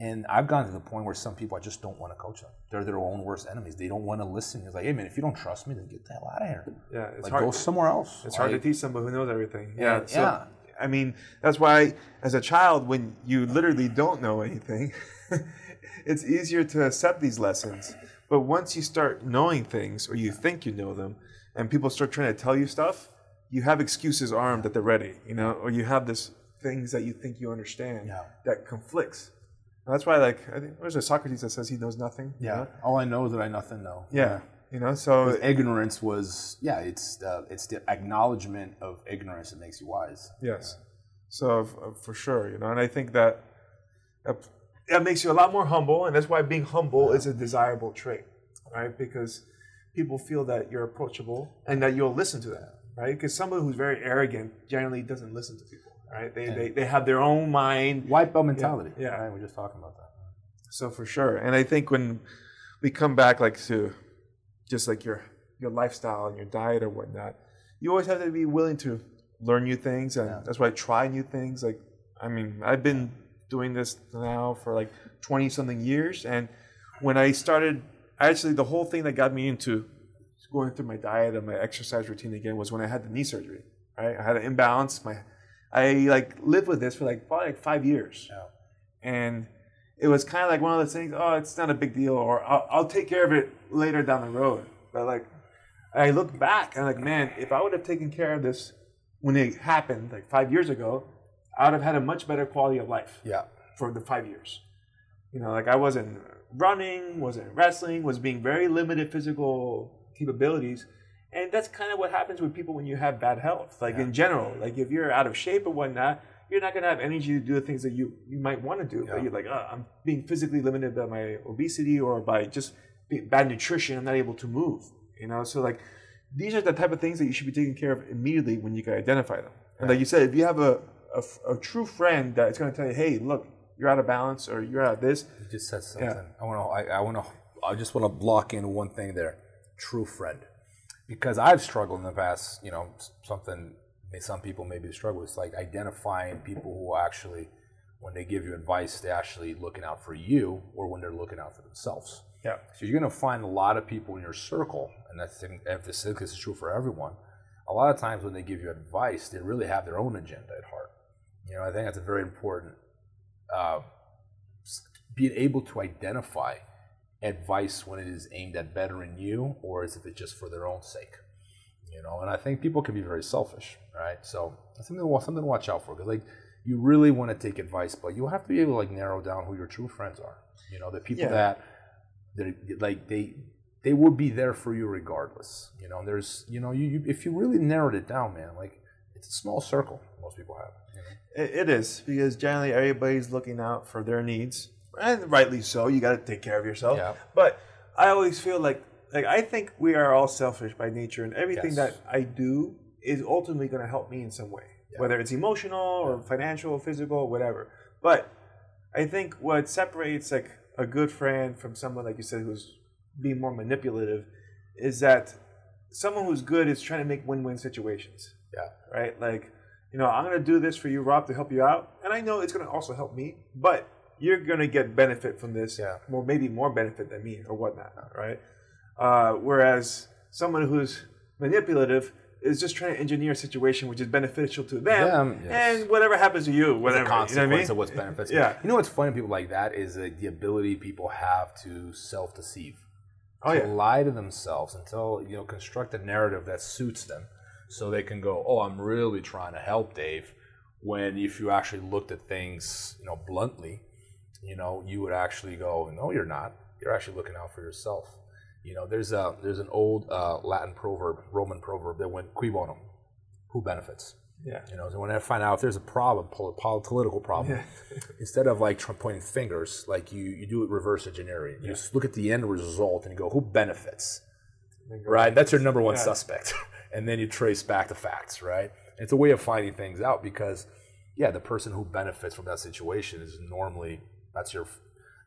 and I've gotten to the point where some people I just don't want to coach them. They're their own worst enemies. They don't want to listen. It's like, hey man, if you don't trust me, then get the hell out of here. Yeah, it's like hard. go somewhere else. It's hard to teach somebody who knows everything. Yeah, Yeah. So, yeah. I mean, that's why as a child, when you literally don't know anything, it's easier to accept these lessons. But once you start knowing things, or you think you know them, and people start trying to tell you stuff, you have excuses armed at the ready, you know, or you have this things that you think you understand Yeah. that conflicts. And that's why, like, I think there's a Socrates that says he knows nothing. you Yeah. know? All I know is that I nothing know. Yeah. You know, so Ignorance was yeah. It's the it's the acknowledgement of ignorance that makes you wise. Yes. So f- uh, for sure, you know, and I think that uh, that makes you a lot more humble, and that's why being humble is a desirable trait, right? Because people feel that you're approachable and that you'll listen to them, right? Because someone who's very arrogant generally doesn't listen to people, right? They, they, they have their own mind. White belt mentality. Yeah. Right? We're just talking about that. So for sure, and I think when we come back like to just like your your lifestyle and your diet or whatnot, you always have to be willing to learn new things, and Yeah. that's why I try new things. Like, I mean, I've been doing this now for like twenty something years, and when I started, actually, the whole thing that got me into going through my diet and my exercise routine again was when I had the knee surgery. Right, I had an imbalance. My, I like lived with this for like probably like five years, Yeah. and it was kind of like one of those things. Oh, it's not a big deal, or I'll, I'll take care of it later down the road. But like, I look back and like, man, if I would have taken care of this when it happened, like five years ago, I would have had a much better quality of life Yeah. for the five years. You know, like I wasn't running, wasn't wrestling, was being very limited physical capabilities. And that's kind of what happens with people when you have bad health. Like in general, like if you're out of shape or whatnot, you're not gonna have energy to do the things that you, you might want to do. Yeah. But you're like, oh, I'm being physically limited by my obesity or by just bad nutrition. I'm not able to move. You know, so like these are the type of things that you should be taking care of immediately when you can identify them. And like you said, if you have a a true friend that's going to tell you, hey, look, you're out of balance or you're out of this, You just said something. Yeah. I want to. I, I want to. I just want to block in one thing there. True friend, because I've struggled in the past. You know, something some people maybe struggle. It's like identifying people who actually, when they give you advice, they're actually looking out for you, or when they're looking out for themselves. yeah, So you're going to find a lot of people in your circle, and I think if this, is true for everyone. A lot of times when they give you advice, they really have their own agenda at heart. You know, I think that's a very important. Uh, being able to identify advice when it is aimed at bettering you, or as if it's just for their own sake. You know, and I think people can be very selfish, right? So that's something to, something to watch out for because like you really want to take advice, but you have to be able to like narrow down who your true friends are. You know, the people Yeah. that that like they they would be there for you regardless. You know, there's you know you, you if you really narrowed it down, man, like it's a small circle most people have. You know? it, it is because generally everybody's looking out for their needs, and rightly so. You got to take care of yourself. Yeah. But I always feel like, like I think we are all selfish by nature, and everything Yes. that I do is ultimately going to help me in some way, whether it's emotional or financial, physical, whatever. But I think what separates like a good friend from someone like you said who's being more manipulative is that someone who's good is trying to make win-win situations Yeah. right? Like, you know, I'm gonna do this for you, Rob, to help you out, and I know it's gonna also help me, but you're gonna get benefit from this, Yeah. more maybe more benefit than me or whatnot, right? Uh, whereas someone who's manipulative is just trying to engineer a situation which is beneficial to them, Them, yes. and whatever happens to you, the whatever. consequence you know what I mean? of what's benefits. me. Yeah. You know what's funny? About people like that is uh, the ability people have to self-deceive, Oh to yeah, lie to themselves until you know construct a narrative that suits them, so they can go, "Oh, I'm really trying to help Dave." When if you actually looked at things, you know, bluntly, you know, you would actually go, "No, you're not. You're actually looking out for yourself." You know, there's a there's an old uh, Latin proverb, Roman proverb that went "Cui bono," who benefits. yeah, You know, so when I find out if there's a problem, pol- pol- political problem, instead of like pointing fingers, like you, you do it reverse engineering. You just look at the end result and you go, who benefits? Right? That's your number one Yeah. suspect. and then you trace back the facts, right? It's a way of finding things out because, yeah, the person who benefits from that situation is normally, that's your,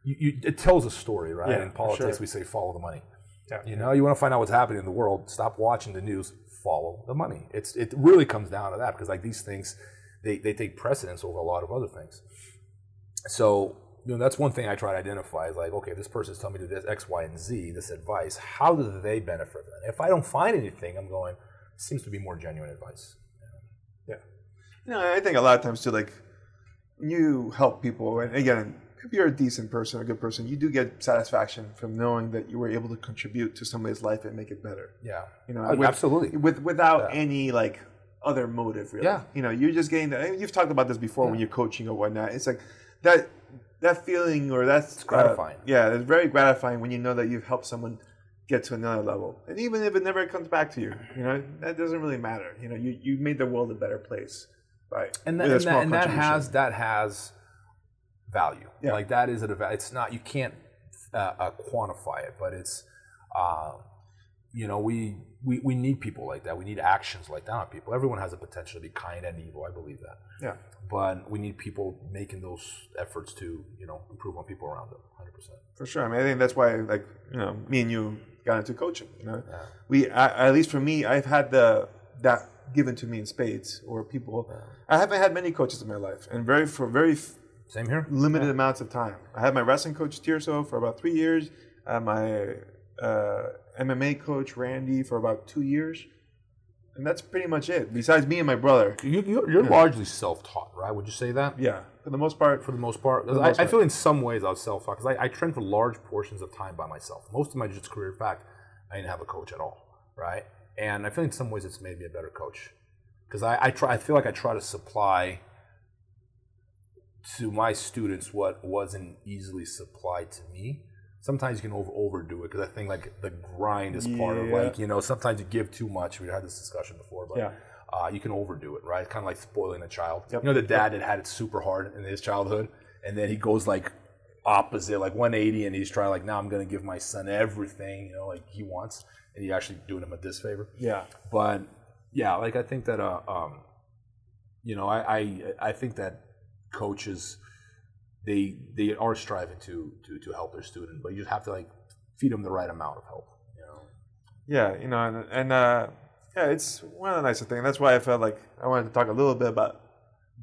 you, you, it tells a story, right? Yeah, in politics, sure. we say follow the money. Yeah. You know, you want to find out what's happening in the world. Stop watching the news. Follow the money. It's it really comes down to that because like these things, they they take precedence over a lot of other things. So you know that's one thing I try to identify is like okay, this person's telling me to do this X, Y, and Z. This advice. How do they benefit from it? If I don't find anything, I'm going. Seems to be more genuine advice. yeah. You know, I think a lot of times too, like you help people, and again, if you're a decent person, a good person, you do get satisfaction from knowing that you were able to contribute to somebody's life and make it better. Yeah. You know, Oh, with- absolutely. with without Yeah. any like other motive really. Yeah. You know, you're just getting that. you've talked about this before when you're coaching or whatnot. It's like that that feeling or that's uh, gratifying. yeah, it's very gratifying when you know that you've helped someone get to another level. And even if it never comes back to you, you know, that doesn't really matter. You know, you, you made the world a better place. Right. and that, and that, and that has that has value. Yeah. Like that is a it's not you can't uh, uh, quantify it, but it's uh, you know we, we we need people like that. We need actions like that on people. Everyone has a potential to be kind and evil. I believe that. Yeah. But we need people making those efforts to you know improve on people around them. Hundred percent. For sure. I mean, I think that's why, like, you know, me and you got into coaching. You know, Yeah. we, I, at least for me, I've had the that given to me in spades, or people. I haven't had many coaches in my life, and very for very Same here. limited amounts of time. I had my wrestling coach Tirso for about three years. I had my uh, MMA coach Randy for about two years, and that's pretty much it. Besides me and my brother, You, you're you're largely self-taught, right? Would you say that? yeah, for the most part. for the most part. the I, most I part. feel in some ways I was self-taught because I, I trained for large portions of time by myself. Most of my jiu-jitsu career, in fact, I didn't have a coach at all, right? And I feel in some ways it's made me a better coach because I, I try. I feel like I try to supply to my students what wasn't easily supplied to me. Sometimes you can over overdo it because I think like the grind is part of like you know sometimes you give too much. We had this discussion before, but Yeah. uh, you can overdo it, right? Kind of like spoiling a child. Yep. You know, the dad that had it super hard in his childhood, and then he goes like opposite, like 180, and he's trying like, now I'm going to give my son everything, you know, like he wants, and he actually doing him a disfavor. Yeah, But yeah, like I think that, uh, um, you know, I, I I think that coaches they they are striving to to to help their student, but you just have to like feed them the right amount of help. You know. yeah, you know, and, and uh, yeah, it's one of the nicer things. That's why I felt like I wanted to talk a little bit about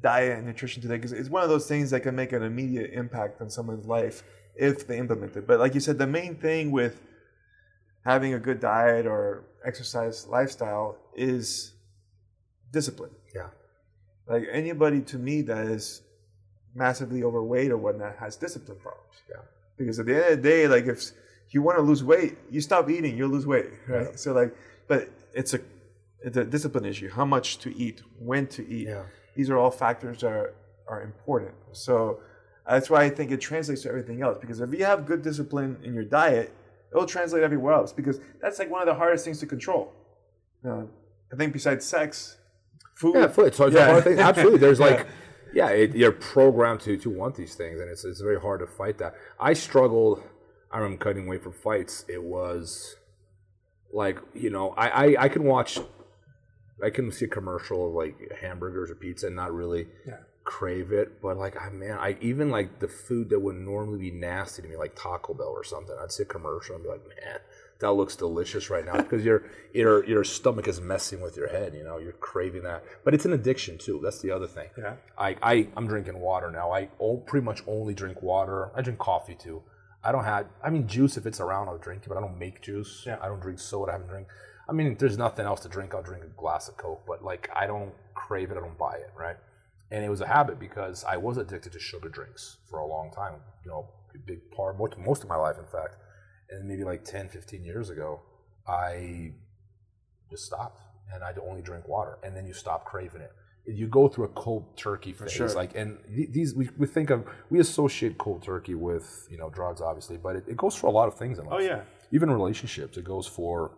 diet and nutrition today because it's one of those things that can make an immediate impact on someone's life if they implement it. But like you said, the main thing with having a good diet or exercise lifestyle is discipline. Yeah. Like anybody to me that is massively overweight or whatnot has discipline problems. Yeah. Because at the end of the day, like if you want to lose weight, you stop eating, you'll lose weight, right? Yeah. So like, but it's a it's a discipline issue. How much to eat, when to eat. Yeah. These are all factors that are are important. So that's why I think it translates to everything else. Because if you have good discipline in your diet, it'll translate everywhere else. Because that's like one of the hardest things to control. Know, I think besides sex, food. Yeah, foot. So it's Yeah. a hard thing. Absolutely. There's like, yeah, it, you're programmed to to want these things, and it's it's very hard to fight that. I struggled. I remember cutting weight for fights. It was like you know, I I, I can watch. I can see a commercial of like hamburgers or pizza and not really Yeah. crave it, but like I man, I even like the food that would normally be nasty to me, like Taco Bell or something. I'd see a commercial and be like, man, that looks delicious right now because your your your stomach is messing with your head. You know, you're craving that, but it's an addiction too. That's the other thing. Yeah. I, I I'm drinking water now. I o- pretty much only drink water. I drink coffee too. I don't have. I mean, juice if it's around, I'll drink it, but I don't make juice. Yeah. I don't drink soda. I haven't drink. I mean, if there's nothing else to drink, I'll drink a glass of Coke. But like, I don't crave it. I don't buy it. Right. And it was a habit because I was addicted to sugar drinks for a long time. You know, a big part, most, most of my life, in fact. And maybe like 10, 15 years ago, I just stopped and I'd only drink water. And then you stop craving it. You go through a cold turkey phase, sure. like, and th- these we, we think of we associate cold turkey with you know drugs, obviously, but it, it goes for a lot of things in life Oh yeah. even relationships. It goes for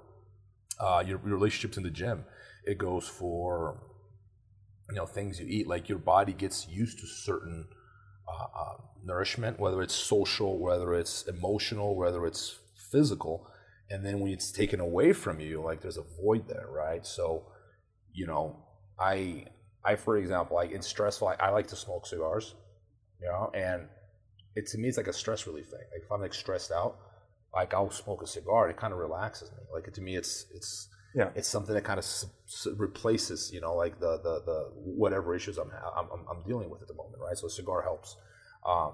uh, your, your relationships in the gym. It goes for you know things you eat. Like your body gets used to certain uh, uh, nourishment, whether it's social, whether it's emotional, whether it's physical, and then when it's taken away from you, like there's a void there, right? So, you know, I I for example, like in stressful, I, I like to smoke cigars, you know, and it to me it's like a stress relief thing. Like if I'm like stressed out, like I'll smoke a cigar. It kind of relaxes me. Like to me, it's it's Yeah. it's something that kind of s- s- replaces you know like the the the whatever issues I'm I'm, I'm dealing with at the moment, right? So a cigar helps. Um,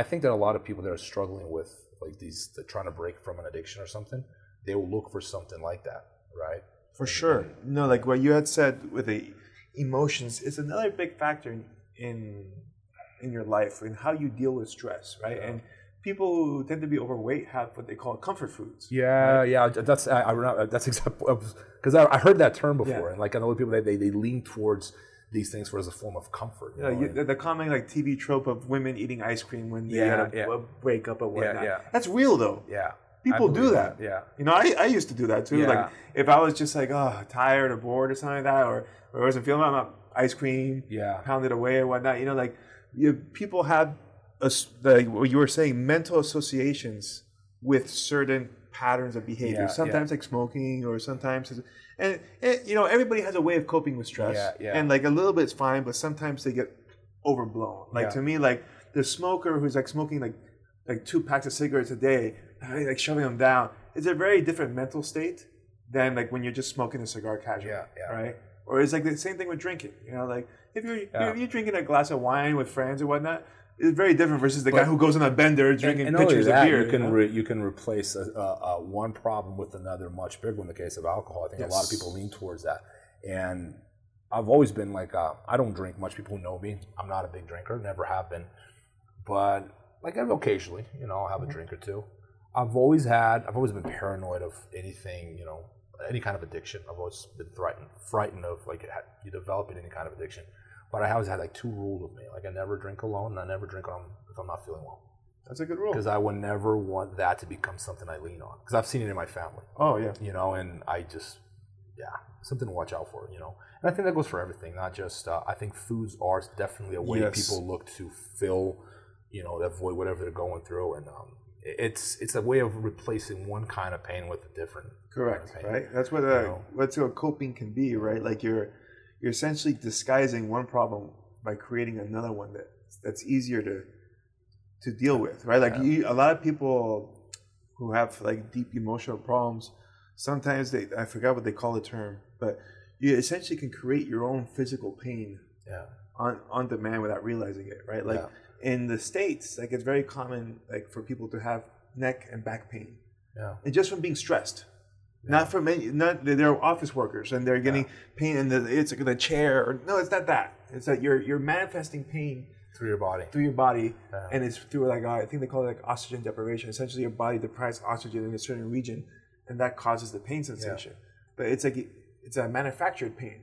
I think that a lot of people that are struggling with like these, trying to break from an addiction or something, they will look for something like that, right? For sure. No, like what you had said with the emotions is another big factor in in, in your life and how you deal with stress, right? And people who tend to be overweight have what they call comfort foods. Yeah, yeah. That's I, I that's exactly because I, I heard that term before, Yeah. and like I know people they, they they lean towards these things for as a form of comfort. You Yeah, know, and- the, the common like TV trope of women eating ice cream when they Yeah, had a, yeah. a wake up or whatnot. yeah. That's real though. yeah. People do believe that. Yeah. You know, I, I used to do that too. Yeah. Like if I was just like oh tired or bored or something like that, or or I wasn't feeling, I'm ice cream, Yeah. pounded away or whatnot. You know, like you, people have like what you were saying, mental associations with certain patterns of behavior. Yeah, sometimes like smoking, or sometimes, and, and you know, everybody has a way of coping with stress. Yeah, yeah. And like a little bit's fine, but sometimes they get overblown. Like Yeah. to me, like the smoker who's like smoking like like two packs of cigarettes a day, uh, like shoving them down, it's a very different mental state than like when you're just smoking a cigar casually. Yeah, yeah. Right. Or it's like the same thing with drinking. You know, like if you're Yeah. if you're drinking a glass of wine with friends or whatnot, it's very different versus the guy who goes on a bender drinking and only pitchers that, of beer. you can know? re, you can replace a, a, a one problem with another much bigger in the case of alcohol. I think a lot of people lean towards that, and I've always been like uh, I don't drink much. People who know me. I'm not a big drinker. Never have been, but like occasionally, you know, I'll have a drink or two. I've always had. I've always been paranoid of anything. You know, any kind of addiction. I've always been frightened, frightened of like you developing any kind of addiction. But I always had like two rules with me. Like I never drink alone, and I never drink I'm, if I'm not feeling well That's a good rule. because I would never want that to become something I lean on because I've seen it in my family, Oh yeah. you know, and I just, yeah, something to watch out for, you know. And I think that goes for everything, not just. Uh, I think foods are definitely a way Yes. people look to fill, you know, that void, whatever they're going through, and um, it's it's a way of replacing one kind of pain with a different. Correct. kind of pain. Right. That's what uh, know? what's what coping can be. Right. Like you're you're essentially disguising one problem by creating another one that that's easier to to deal with. Right. Like Yeah. you, a lot of people who have like deep emotional problems, sometimes they I forgot what they call the term, but you essentially can create your own physical pain Yeah. on on demand without realizing it, right? Like in the states, like it's very common like for people to have neck and back pain, Yeah. and just from being stressed. Not for any, not they're office workers and they're getting pain in the it's like the chair or no, it's not that. It's that you're you're manifesting pain Through your body. through your body, Yeah. and it's through like I think they call it like oxygen deprivation. Essentially, your body deprives oxygen in a certain region, and that causes the pain sensation. But it's like it's a manufactured pain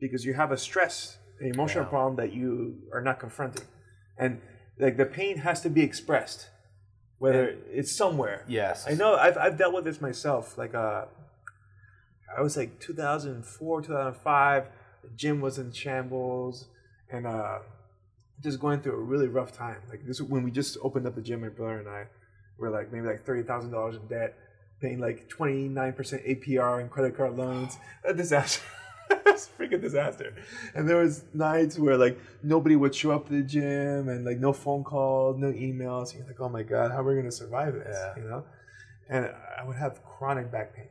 because you have a stress, an emotional Yeah. problem that you are not confronting, and like the pain has to be expressed, whether it's somewhere. Yes. I know. I've I've dealt with this myself. Like uh, I was like 2004, 2005. The gym was in shambles, and uh, just going through a really rough time. Like this when we just opened up the gym, my brother and I were like maybe like thirty thousand dollars in debt, paying like twenty nine percent APR and credit card loans. A disaster. it's a freaking disaster. And there was nights where like nobody would show up to the gym and like no phone calls, no emails. You're like, oh my god, how are we gonna survive this? Yeah. You know? And I would have chronic back pain.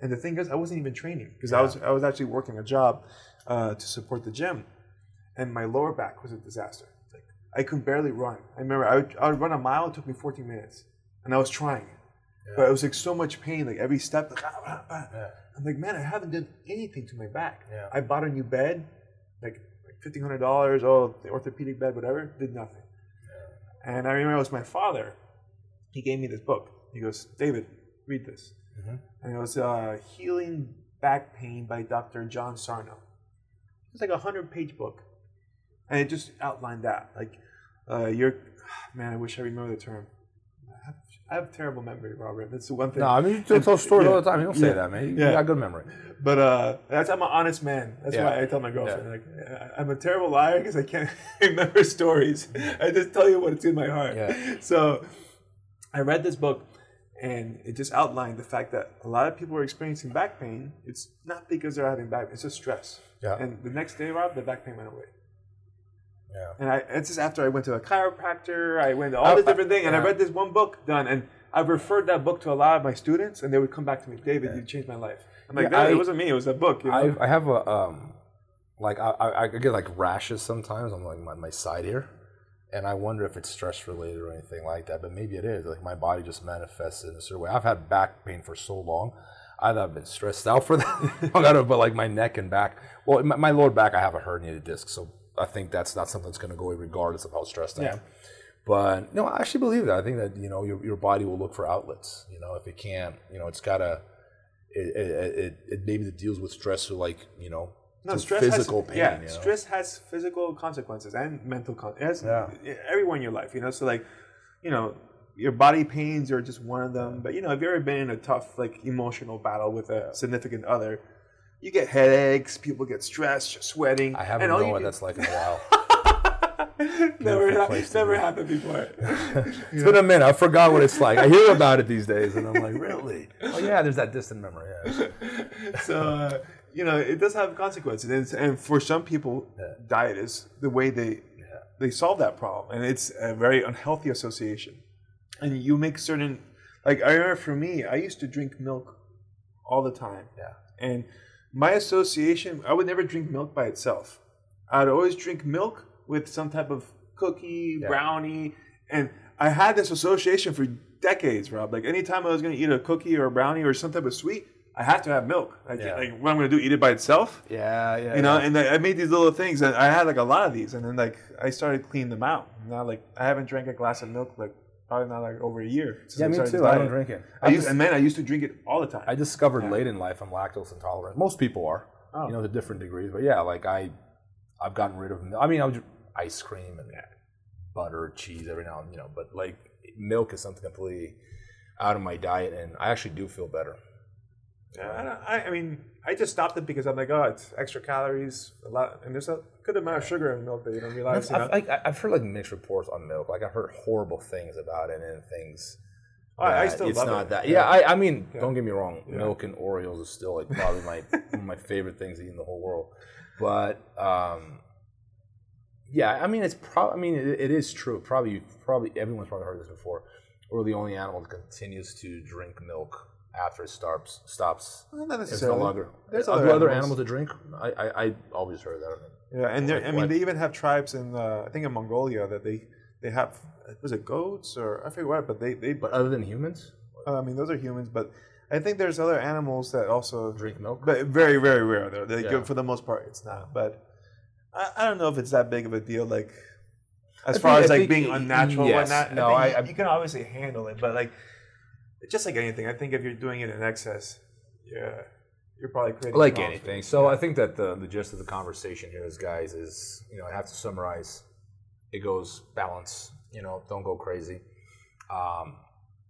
And the thing is, I wasn't even training because I was I was actually working a job uh, to support the gym, and my lower back was a disaster. Like I could barely run. I remember I would, I would run a mile. It took me 14 minutes, and I was trying, but it was like so much pain. Like every step, like, ah, ah, ah. Yeah. I'm like, man, I haven't done anything to my back. Yeah. I bought a new bed, like like fifteen hundred dollars. Oh, the orthopedic bed, whatever. Did nothing. And I remember it was my father. He gave me this book. He goes, David, read this. Mhm. And it was uh, Healing Back Pain by Dr. John Sarno. It's like a hundred page book, and it just outlined that. Like, uh, you're, man, I wish I remember the term. I have, I have terrible memory, Robert. That's the one thing. No, I mean you tell stories Yeah. all the time. You don't say Yeah. that, man. You Yeah. got good memory. But uh, that's I'm an honest man. That's Yeah. why I tell my girlfriend like I'm a terrible liar because I can't remember stories. I just tell you what's in my heart. So I read this book, and it just outlined the fact that a lot of people are experiencing back pain. It's not because they're having back; it's just stress. Yeah. And the next day, Rob, the back pain went away. Yeah. And I, it's just after I went to a chiropractor, I went to all I- the different things, and I read this one book done, and I've referred that book to a lot of my students, and they would come back to me, David, you changed my life. I'm like, Yeah, I- it wasn't me; it was a book. You know? I, I have a um, like I, I I get like rashes sometimes on like my, my side here, and I wonder if it's stress related or anything like that. But maybe it is. Like my body just manifests in a certain way. I've had back pain for so long. I've been stressed out for that, I don't know, but like my neck and back. Well, my, my lower back, I have a herniated disc, so I think that's not something that's going to go away regardless of how stressed I am. But no, I actually believe that. I think that you know your your body will look for outlets. You know, if it can't, you know, it's gotta. It it, it, it maybe it deals with stress or like you know No, stress physical has, pain. Yeah, you know? stress has physical consequences and mental con. It has Yeah. everywhere in your life, you know. So like, you know, your body pains are just one of them. But you know, if you've ever been in a tough like emotional battle with a significant other, you get headaches. People get stressed, you're sweating. I haven't known what do- that's like in a while. never, ha- never happened before. It's been a minute. I forgot what it's like. I hear about it these days, and I'm like, really? Oh yeah, there's that distant memory. Yeah. so uh, you know it does have consequences. And, and for some people diet is the way they they solve that problem. And it's a very unhealthy association. And you make certain like i remember for me i used to drink milk all the time. Yeah. and my association i would never drink milk by itself. I'd always drink milk with some type of cookie Yeah. brownie. And i had this association for decades rob. Like anytime i was going to eat a cookie or a brownie or some type of sweet i have to have milk like, Yeah. like what i'm going to do eat it by itself Yeah, yeah. you know and I I made these little things and i had like a lot of these and then like i started cleaning them out now like i haven't drank a glass of milk like probably not like over a year yeah, me too. I don't drink it. I used, just, and man, I used to drink it all the time. I discovered late in life I'm lactose intolerant. Most people are, Oh. you know, to different degrees. But yeah, like I, I've gotten rid of. I mean, I would ice cream and butter, cheese every now and you know, but like milk is something completely out of my diet, and I actually do feel better. Yeah, I, don't- I, I mean, I just stopped it because I'm like, oh, it's extra calories, a lot, and there's a good amount of sugar in milk that you don't realize. I've, You know? I've, like, I've heard like mixed reports on milk. Like I've heard horrible things about it and things. I, I still it's love not it. that. Yeah, I, I mean, don't get me wrong. Milk and Oreos is still like probably my one of my favorite things to eat in the whole world. But um, yeah, I mean, it's probably. I mean, it, it is true. Probably, probably everyone's probably heard this before. We're the only animal that continues to drink milk after it stops. Stops. Well, not It's no longer. There's other other animals. that drink? I, I, I always heard that. Yeah, and Like I mean, what? they even have tribes in, uh, I think, in Mongolia that they they have. Was it goats or I forget what? But they they. But other than humans, I mean, those are humans, but I think there's other animals that also drink milk. But very, very rare though. They Yeah. for the most part, it's not. But I, I don't know if it's that big of a deal. Like as I far think- as like being unnatural, yes. whatnot. No, I, I- think I- you, you can obviously handle it, but like just like anything, I think if you're doing it in excess, yeah, you're probably creating like for anything. So I think that the the gist of the conversation here is, guys, is you know I have to summarize. It goes balance. You know, don't go crazy. Um,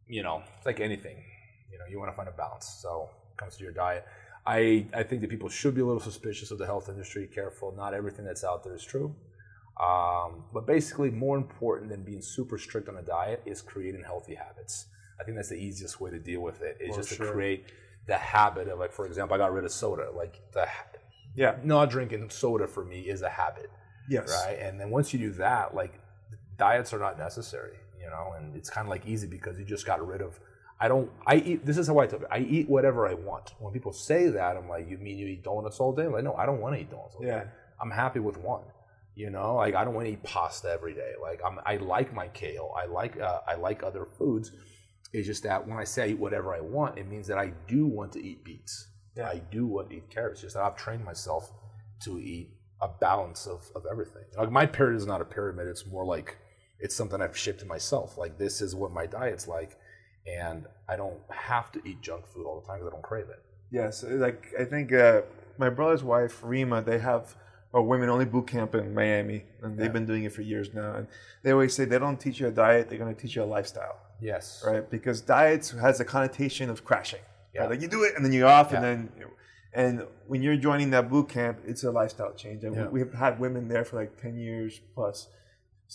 you know, it's like anything. You know, you want to find a balance. So it comes to your diet. I I think that people should be a little suspicious of the health industry. Careful, not everything that's out there is true. Um, but basically, more important than being super strict on a diet is creating healthy habits. I think that's the easiest way to deal with it. Is For just sure. to create the habit of like, for example, I got rid of soda. Like the yeah, not drinking soda for me is a habit, yes, right? And then once you do that, like diets are not necessary, you know, and it's kind of like easy because you just got rid of. I don't. I eat. This is how I took it. I eat whatever I want. When people say that, I'm like, you mean you eat donuts all day? I'm like, no, I don't want to eat donuts all day. yeah, I'm happy with one. You know, like I don't want to eat pasta every day. Like I'm, I like my kale. I like, uh, I like other foods. It's just that when I say I eat whatever I want, it means that I do want to eat beets. Yeah. I do want to eat carrots. Just that I've trained myself to eat a balance of, of everything. Like my pyramid is not a pyramid. It's more like it's something I've shaped to myself. Like this is what my diet's like, and I don't have to eat junk food all the time because I don't crave it. yes. Like I think uh, my brother's wife Rima, they have a women only boot camp in Miami, and they've been doing it for years now. And they always say they don't teach you a diet; they're going to teach you a lifestyle. Yes. right? Because diets has a connotation of crashing. Yeah. Right? Like you do it and then you're off, Yeah. and then and when you're joining that boot camp, it's a lifestyle change. And Yeah. we- we've had women there for like ten years plus,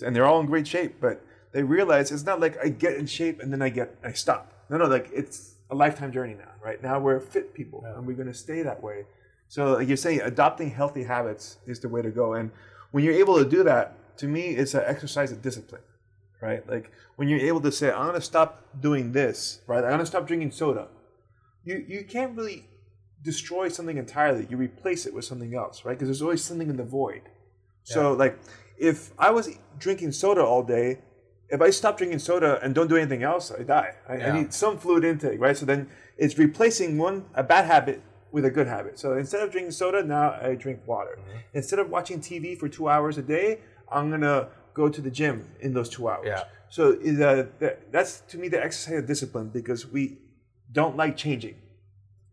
and they're all in great shape. But they realize it's not like I get in shape and then I get I stop. No, no, like it's a lifetime journey now. Right now we're fit people, and we're going to stay that way. So like you're saying, adopting healthy habits is the way to go. And when you're able to do that, to me, it's an exercise of discipline right? Like when you're able to say, I'm gonna stop doing this, right? I'm gonna stop drinking soda. You you can't really destroy something entirely. You replace it with something else, right? Because there's always something in the void. So like if I was drinking soda all day, if I stop drinking soda and don't do anything else, I die. I, I need some fluid intake, right? So then it's replacing one a bad habit with a good habit. So instead of drinking soda, now I drink water. Mm-hmm. Instead of watching TV for two hours a day, I'm gonna go to the gym in those two hours. Yeah. So uh, that's to me the exercise of discipline because we don't like changing.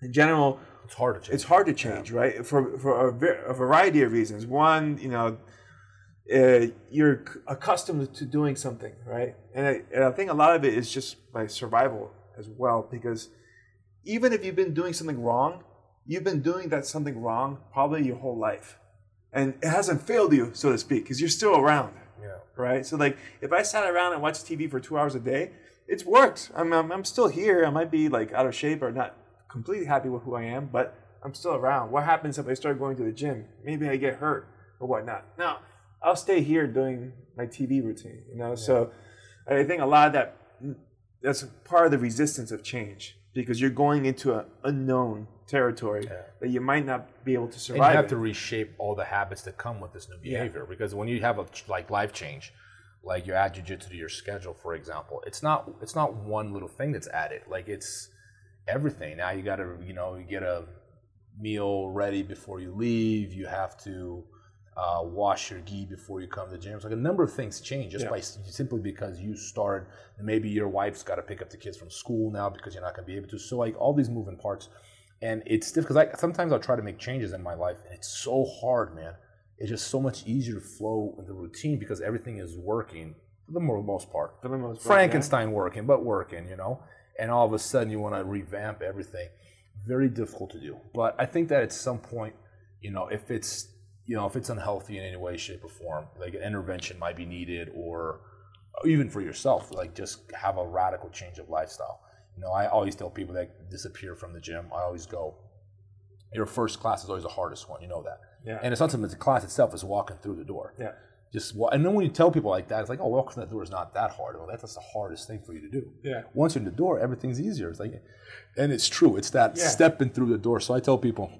In general, It's hard to change. it's hard to change, right? For for a, a variety of reasons. One, you know, uh, you're accustomed to doing something, right? And I, and I think a lot of it is just by survival as well, because even if you've been doing something wrong, you've been doing that something wrong probably your whole life, and it hasn't failed you, so to speak, because you're still around, Yeah. right? So like if I sat around and watched TV for two hours a day, it's worked. I'm, I'm I'm still here. I might be like out of shape or not completely happy with who I am, but I'm still around. What happens if I start going to the gym? Maybe I get hurt or whatnot. No, I'll stay here doing my TV routine. You know, so I think a lot of that that's part of the resistance of change because you're going into an unknown territory that you might not be able to And survive. you have in. to reshape all the habits that come with this new behavior because when you have a like life change, like you add jujitsu to your schedule, for example, it's not it's not one little thing that's added. Like it's everything. Now you got to you know you get a meal ready before you leave. You have to uh, wash your gi before you come to the gym. It's like a number of things change just Yeah. by simply because you start. Maybe your wife's got to pick up the kids from school now because you're not going to be able to. So like all these moving parts, and it's difficult. Cause I sometimes I'll try to make changes in my life, and it's so hard, man. It's just so much easier to flow in the routine because everything is working for the most part. For the most part, Frankenstein working, but working, you know. And all of a sudden, you want to revamp everything. Very difficult to do. But I think that at some point, you know, if it's you know if it's unhealthy in any way, shape, or form, like an intervention might be needed, or even for yourself, like just have a radical change of lifestyle. You know, I always tell people that disappear from the gym. I always go, your first class is always the hardest one. You know that. Yeah. And it's not something the class itself is walking through the door. Yeah. Just wa- and then when you tell people like that, it's like, oh, walking through that door is not that hard. Well, that's the hardest thing for you to do. Yeah. Once you're in the door, everything's easier. It's like, and it's true. It's that Yeah. stepping through the door. So I tell people,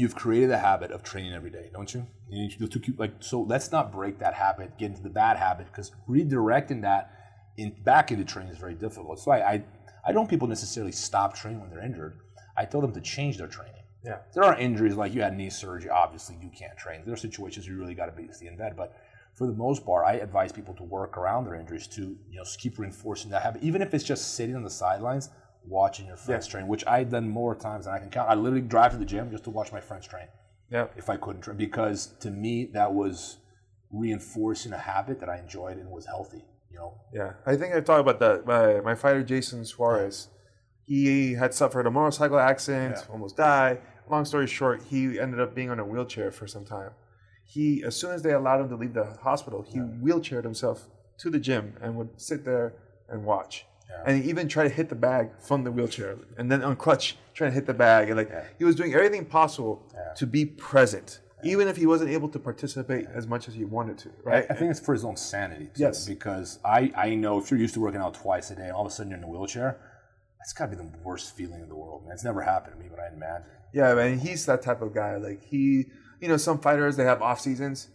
you've created a habit of training every day, don't you? You need to keep like so. Let's not break that habit, get into the bad habit, because redirecting that in back into training is very difficult. So I, I I don't people necessarily stop training when they're injured. I tell them to change their training. Yeah. There are injuries like you had knee surgery. Obviously, you can't train. There are situations you really got to be in bed. But for the most part, I advise people to work around their injuries to you know keep reinforcing that habit, even if it's just sitting on the sidelines watching your friends train, which I've done more times than I can count. I literally drive to the gym just to watch my friends train Yeah. if I couldn't train because to me that was reinforcing a habit that I enjoyed and was healthy. You know, Yeah, I think I talked about that. My, my fighter Jason Suarez, he had suffered a motorcycle accident, Yeah. almost died. Long story short, he ended up being on a wheelchair for some time. He, as soon as they allowed him to leave the hospital, he wheelchaired himself to the gym and would sit there and watch. And he even tried to hit the bag from the wheelchair, and then on crutch trying to hit the bag, and like he was doing everything possible to be present, even if he wasn't able to participate as much as he wanted to. Right? I think it's for his own sanity. Too, Yes. Because I, I know if you're used to working out twice a day and all of a sudden you're in a wheelchair, that's got to be the worst feeling in the world, man. It's never happened to me, but I imagine. Yeah, man, he's that type of guy. Like he, you know, some fighters they have off seasons.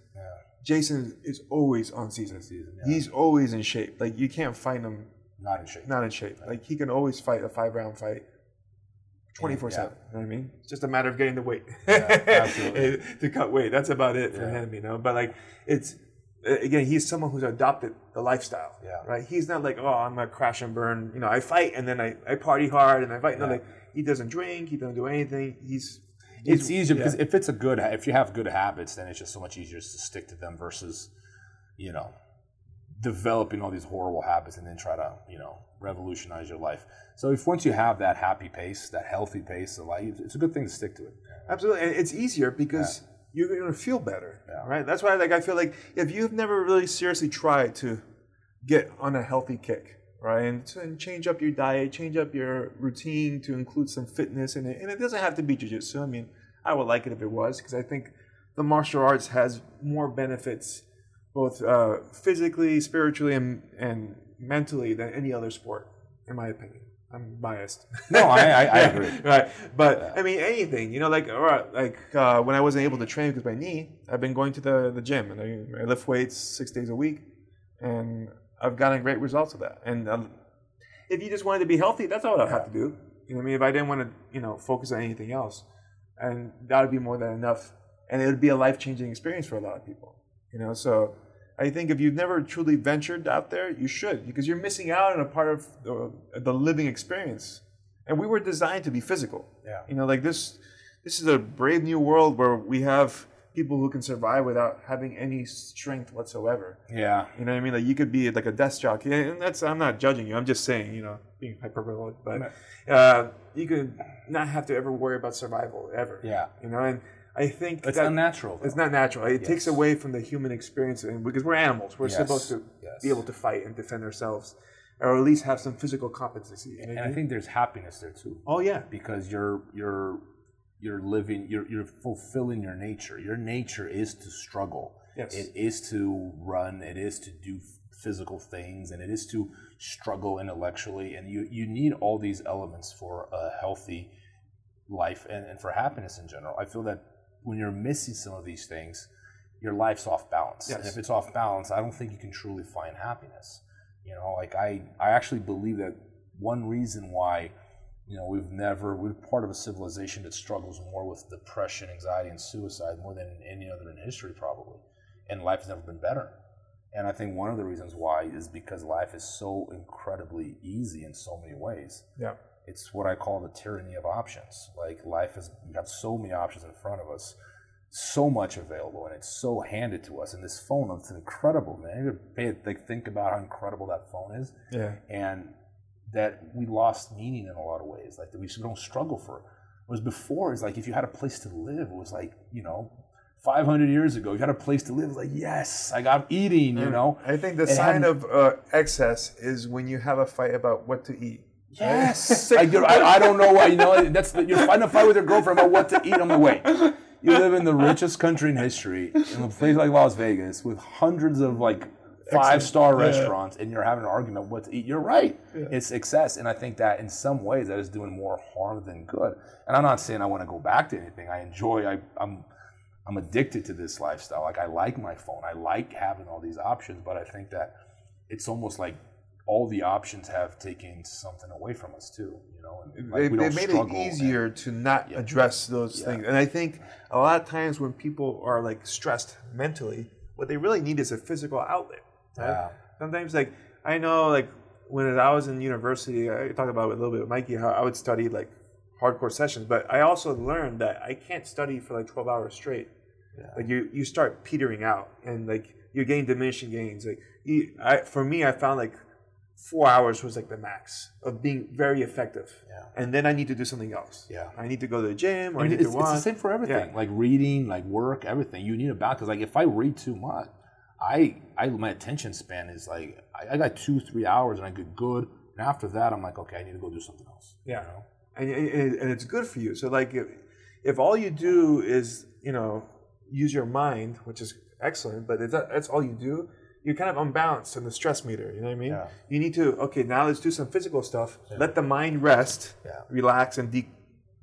Jason is always on season. Season, yeah. He's always in shape. Like you can't find him Not in shape. not in shape. Like he can always fight a five round fight, twenty four seven. You know what I mean? It's just a matter of getting the weight absolutely. to cut weight. That's about it for Yeah. him, you know. But like it's again, he's someone who's adopted the lifestyle. Yeah. Right. He's not like, oh, I'm gonna crash and burn. You know, I fight and then I, I party hard and I fight. No, like he doesn't drink. He doesn't do anything. He's It's easier yeah. because if it's a good, if you have good habits, then it's just so much easier to stick to them versus, you know, developing all these horrible habits and then try to, you know, revolutionize your life. So if once you have that happy pace, that healthy pace of life, it's a good thing to stick to it. Absolutely, and it's easier because you're going to feel better, Yeah. right? That's why, like, I feel like if you've never really seriously tried to get on a healthy kick, right, and, and change up your diet, change up your routine to include some fitness in it, and it doesn't have to be jujitsu. I mean, I would like it if it was because I think the martial arts has more benefits, both uh, physically, spiritually, and and mentally than any other sport, in my opinion. I'm biased. No, I, I, I agree. right. But I mean, anything, you know, like all right, like uh, when I wasn't able to train because my knee, I've been going to the, the gym and I, I lift weights six days a week, and I've gotten great results of that. And um, if you just wanted to be healthy, that's all I'd have to do. You know what I mean? If I didn't want to, you know, focus on anything else, and that would be more than enough, and it would be a life changing experience for a lot of people. You know, so I think if you've never truly ventured out there, you should because you're missing out on a part of the, the living experience. And we were designed to be physical. Yeah. You know, like this. This is a brave new world where we have people who can survive without having any strength whatsoever. Yeah. You know what I mean? Like you could be like a desk jockey, and that's I'm not judging you. I'm just saying, you know, being hyperbolic, but uh, you could not have to ever worry about survival ever. Yeah. You know, and I think It's that unnatural. it's not natural. It takes away from the human experience, and because we're animals, we're Yes. supposed to Yes. be able to fight and defend ourselves, or at least have some physical competency. know and I think there's happiness there too. oh yeah, because you're you're you're living you're you're fulfilling your nature your nature is to struggle Yes. it is to run it is to do physical things and it is to struggle intellectually and you you need all these elements for a healthy life and, and for happiness in general i feel that when you're missing some of these things your life's off balance. And if it's off balance i don't think you can truly find happiness. You know like i i actually believe that one reason why you know we've never we're part of a civilization that struggles more with depression anxiety and suicide more than any other in history probably. And life has never been better. And i think one of the reasons why is because life is so incredibly easy in so many ways. Yeah, it's what i call the tyranny of options like life is we have so many options in front of us so much available and it's so handed to us and this phone it's incredible man you like think about how incredible that phone is yeah, and that we lost meaning in a lot of ways. Like that we don't struggle for. Whereas before, it's like if you had a place to live, it was like you know, 500 years ago, you had a place to live. Like yes, like I'm eating. You know, I think the It sign of uh, excess is when you have a fight about what to eat. Yes. I, I, I don't know why. You know, that's the, you're fighting a fight with your girlfriend about what to eat on the way. You live in the richest country in history, in a place like Las Vegas, with hundreds of like five star Yeah. restaurants, and you're having an argument what to eat. You're right. It's excess, and I think that in some ways that is doing more harm than good. And I'm not saying I want to go back to anything. I enjoy. I, I'm. I'm addicted to this lifestyle. Like I like my phone. I like having all these options, but I think that it's almost like all the options have taken something away from us too. You know, and like they, they made it and- easier to not address those things. And I think a lot of times when people are like stressed mentally, what they really need is a physical outlet. right? Yeah. Sometimes, like I know, like when I was in university, I talked about it a little bit with Mikey how I would study like hardcore sessions, but I also learned that I can't study for like twelve hours straight. Yeah. Like you, you start petering out, and like you're getting diminishing gains. Like you, I, for me, I found like four hours was like the max of being very effective. Yeah. And then I need to do something else. Yeah. I need to go to the gym or I I need it's, to it's the same for everything. Yeah. Like reading, like work, everything. You need a balance. Because like if I read too much, I, I my attention span is like I, I got two, three hours and I get good. And after that, I'm like, okay, I need to go do something else. Yeah. You know? and, and, and it's good for you. So like if, if all you do is you know use your mind, which is excellent, but that, that's all you do, you're kind of unbalanced in the stress meter. You know what I mean? Yeah. You need to okay now let's do some physical stuff. Let the mind rest, Yeah. relax, and de-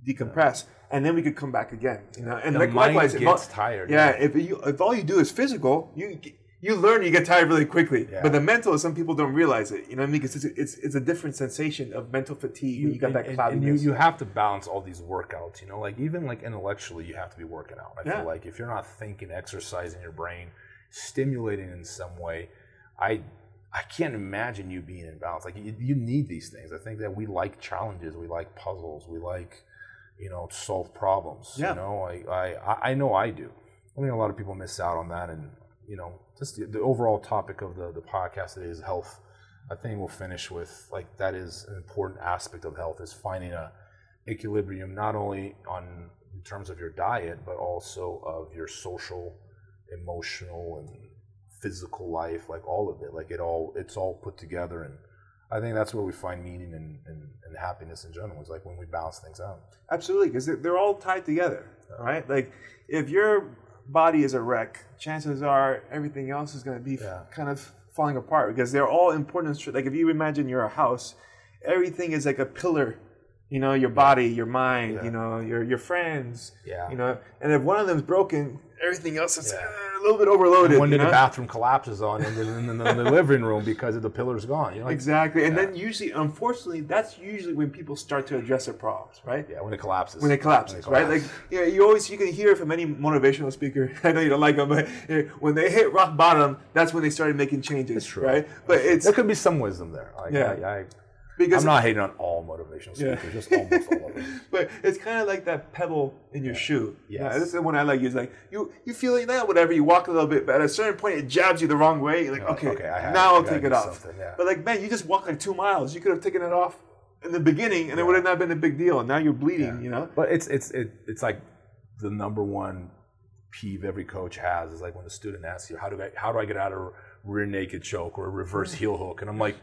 decompress, and then we could come back again. You know, and The like, mind likewise, if all- gets tired, Yeah, yeah. if you if all you do is physical, you. You learn, you get tired really quickly. Yeah. But the mental, some people don't realize it. You know what I mean? Because it's, it's, it's a different sensation of mental fatigue. when you got and, that and- cloudiness. and you, you have to balance all these workouts you know like even like intellectually you have to be working out i Yeah. feel like if you're not thinking exercising your brain stimulating in some way. I i can't imagine you being in balance. Like you, you need these things. I think that we like challenges. We like puzzles. We like you know solve problems Yeah. you know I, I I- know i do. I think a lot of people miss out on that. And you know just the, the overall topic of the, the podcast today is health. I think we'll finish with like that is an important aspect of health is finding a equilibrium not only on in terms of your diet but also of your social, emotional and physical life, like all of it. Like it all it's all put together and I think that's where we find meaning and, and, and happiness in general is like when we balance things out. Absolutely, because they're all tied together, right? Like if your body is a wreck, chances are everything else is going to be Yeah. kind of falling apart because they're all important. Like if you imagine you're a house, everything is like a pillar. You know, your body, your mind, Yeah. you know, your your friends. Yeah. You know, and if one of them's broken, everything else is Yeah. uh, a little bit overloaded. One day the know? bathroom collapses on and then in the, living room because the pillar's gone. Like, Exactly, and then usually, unfortunately, that's usually when people start to address their problems, right? yeah, when it collapses. when it collapses, right? Like, yeah, you always you can hear from any motivational speaker. I know you don't like them, but when they hit rock bottom, that's when they started making changes, true. right? But it's there could be some wisdom there. Like, Yeah. I, I, because I'm not hating on all motivational Yeah. speakers, just almost all of them. but it's kind of like that pebble in your shoe. Yeah, this is the one I like. Use like you you feel like that, whatever. You walk a little bit, but at a certain point, it jabs you the wrong way. You're like, okay, okay, I have- now I'll take it off. yeah. But like, man, you just walked like two miles. You could have taken it off in the beginning, and it would have not been a big deal. And now you're bleeding. You know. But it's it's it, it's like the number one peeve every coach has is like when the student asks you, "How do I how do I get out of a rear naked choke or a reverse heel hook?" And I'm like,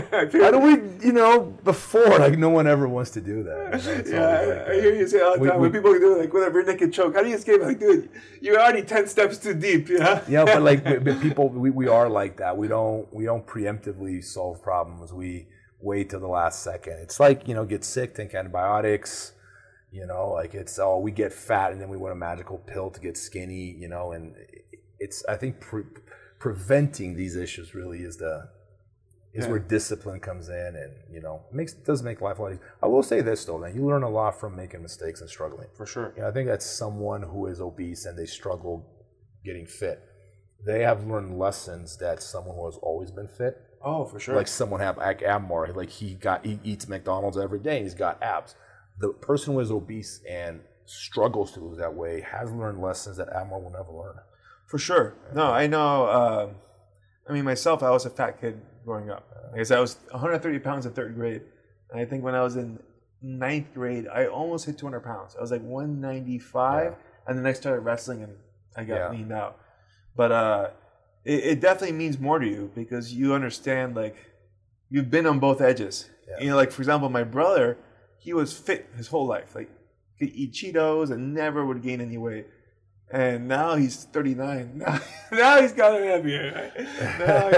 how do we, you know, before like no one ever wants to do that. You know, Yeah, like, I hear you say all the We- time we- when people do like whatever naked choke. How do you escape? Like, dude, you're already ten steps too deep. Yeah. yeah, but like but but people, we, we are like that. We don't we don't preemptively solve problems. We wait till the last second. It's like you know, get sick, take antibiotics. You know, like it's oh, we get fat and then we want a magical pill to get skinny. You know, and it's I think pre- preventing these issues really is the is Yeah. where discipline comes in, and you know, makes does make life a lot easier. I will say this though, man, you learn a lot from making mistakes and struggling. For sure. You know, I think that's someone who is obese and they struggle getting fit. They have learned lessons that someone who has always been fit, Oh, for sure. like someone have like Abmar, like he got he eats McDonald's every day, he's got abs. The person who is obese and struggles to lose that way has learned lessons that Abmar will never learn. For sure. No, I know. Um, I mean, myself, I was a fat kid growing up. I guess I was 130 pounds in third grade. And I think when I was in ninth grade, I almost hit 200 pounds. I was like 195. Yeah. And then I started wrestling and I got Yeah. leaned out. But uh, it, it definitely means more to you because you understand, like, you've been on both edges. Yeah. You know, like, for example, my brother, he was fit his whole life. Like, could eat Cheetos and never would gain any weight. And now he's 39. Now, now he's got it heavier. Right? Now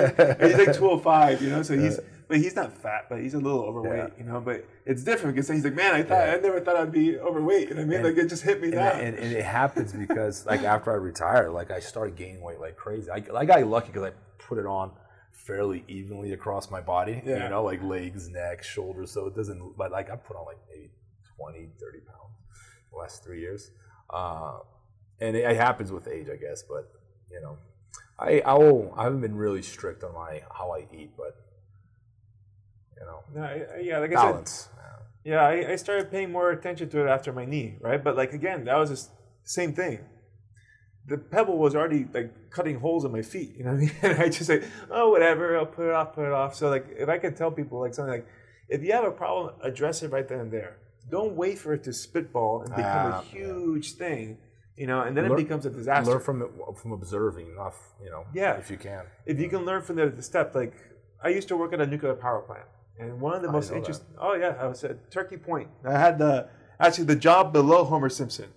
he's, he's like 205, you know. So he's, but he's not fat, but he's a little overweight, you know. But it's different because he's like, man, I thought Yeah. I never thought I'd be overweight. You know what I mean? And- like it just hit me And, now. and, and it happens because like after I retired, like I started gaining weight like crazy. I, I got lucky because I put it on fairly evenly across my body. Yeah. You know, like legs, neck, shoulders. So it doesn't. But like I put on like maybe 20, 30 pounds the last three years. Uh, and it, it happens with age, I guess. But you know, I I, will, I haven't been really strict on my how I eat, but you know, No, I- yeah, like I said, balance. Yeah, I, I started paying more attention to it after my knee, right? But like again, that was the same thing. The pebble was already like cutting holes in my feet, you know what I mean? And I just say, oh, whatever, I'll put it off, put it off. So like, if I could tell people like something like, if you have a problem, address it right then and there. Don't wait for it to spitball and become Ah, a huge thing, you know, and then Learn- it becomes a disaster. Learn from from observing, not you know. Yeah. if you can. if you can learn from the, the step, like I used to work at a nuclear power plant, and one of the most interesting. Oh yeah, I was at Turkey Point. I had the actually the job below Homer Simpson.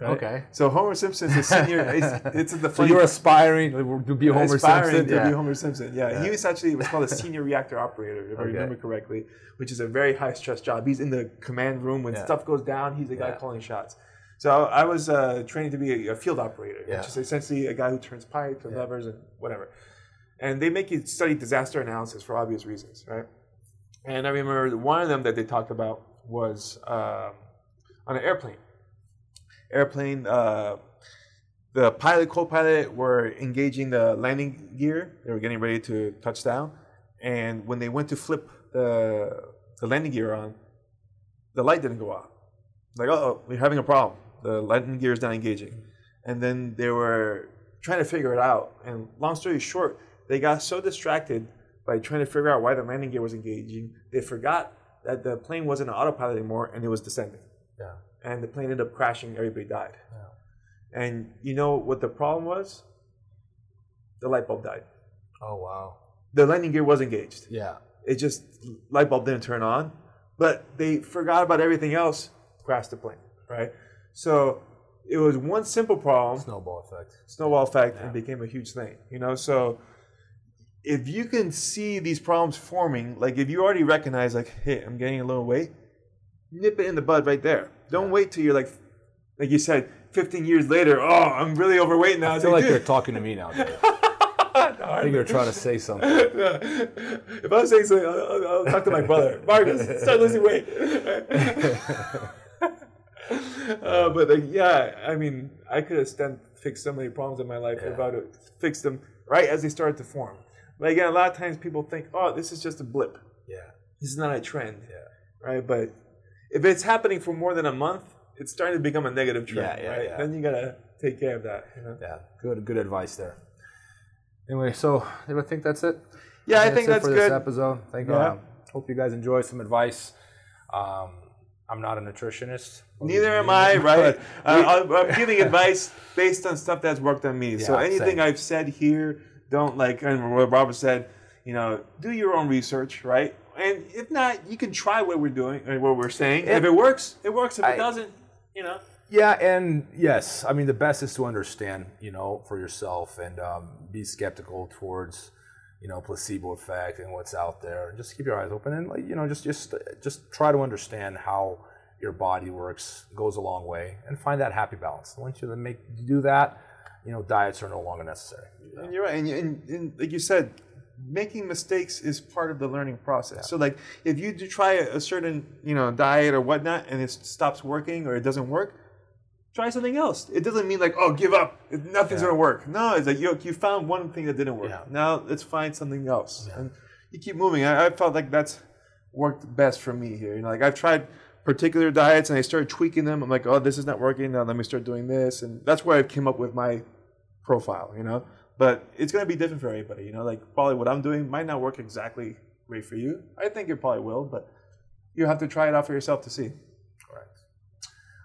right? Okay. So Homer Simpson's a senior. it's, it's the So you're aspiring to be Homer aspiring Simpson. to yeah. be Homer Simpson. Yeah. Yeah. he was actually was called a senior reactor operator, if I remember correctly, which is a very high stress job. He's in the command room when Yeah. stuff goes down. He's the guy calling shots. So I was uh, trained to be a, a field operator, Yeah. which is essentially a guy who turns pipes and Yeah. levers and whatever. And they make you study disaster analysis for obvious reasons, right? And I remember one of them that they talked about was um, on an airplane. Airplane, uh, the pilot, co-pilot were engaging the landing gear. They were getting ready to touch down, and when they went to flip the the landing gear on, the light didn't go off. Like, oh, we're having a problem. The landing gear is not engaging, and then they were trying to figure it out. And long story short, they got so distracted by trying to figure out why the landing gear was engaging, they forgot that the plane wasn't on autopilot anymore and it was descending. Yeah. And the plane ended up crashing. Everybody died. Yeah. And you know what the problem was? The light bulb died. Oh wow. The landing gear was engaged. Yeah. It just light bulb didn't turn on, but they forgot about everything else. Crashed the plane, right? So it was one simple problem, Snowball effect. snowball effect, and became a huge thing. You know, so if you can see these problems forming, like if you already recognize, like, hey, I'm getting a little weight, nip it in the bud right there. Don't wait till you're like, like you said, 15 years later. Oh, I'm really overweight now. I feel like dude, they're talking to me now. I think they're trying to say something. if I was saying something, I'll- I'll talk to my brother. Marcus, start losing weight. uh, but like, yeah, I mean, I could have stem fixed so many problems in my life if I would fixed them right as they started to form. But again, a lot of times people think, oh, this is just a blip. Yeah. This is not a trend. Yeah. Right? But if it's happening for more than a month, it's starting to become a negative trend. Yeah, yeah, right? yeah. Then you gotta take care of that. You know? Yeah. Good. Good advice there. Anyway, so I think that's it. Yeah, I think it that's for good. this episode. Thank Yeah. um, hope you guys enjoy some advice. Um, I'm not a nutritionist. Neither am I, right? uh, I'm giving advice based on stuff that's worked on me. Yeah, so anything same. I've said here, don't like, and what Robert said, you know, do your own research, right? And if not, you can try what we're doing, and what we're saying. If, if it works, it works. If I, it doesn't, you know. Yeah, and yes, I mean the best is to understand, you know, for yourself and um, be skeptical towards, you know, placebo effect and what's out there. and Just keep your eyes open and, like, you know, just just just try to understand how your body works goes a long way and find that happy balance. Once you make do that, you know, diets are no longer necessary. And you're right, and, and, and like you said, making mistakes is part of the learning process. Yeah. So like if you do try a, certain you know diet or whatnot and it stops working or it doesn't work, try something else. It doesn't mean like oh give up, nothing's yeah. gonna work. No, it's like you you found one thing that didn't work. Yeah. Now let's find something else and you keep moving. I, I felt like that's worked best for me here. You know, like I've tried particular diets and I started tweaking them. I'm like, oh, this is not working. Now let me start doing this, and that's where I came up with my profile. You know, but it's going to be different for everybody. You know, like probably what I'm doing might not work exactly great for you. I think it probably will, but you have to try it out for yourself to see.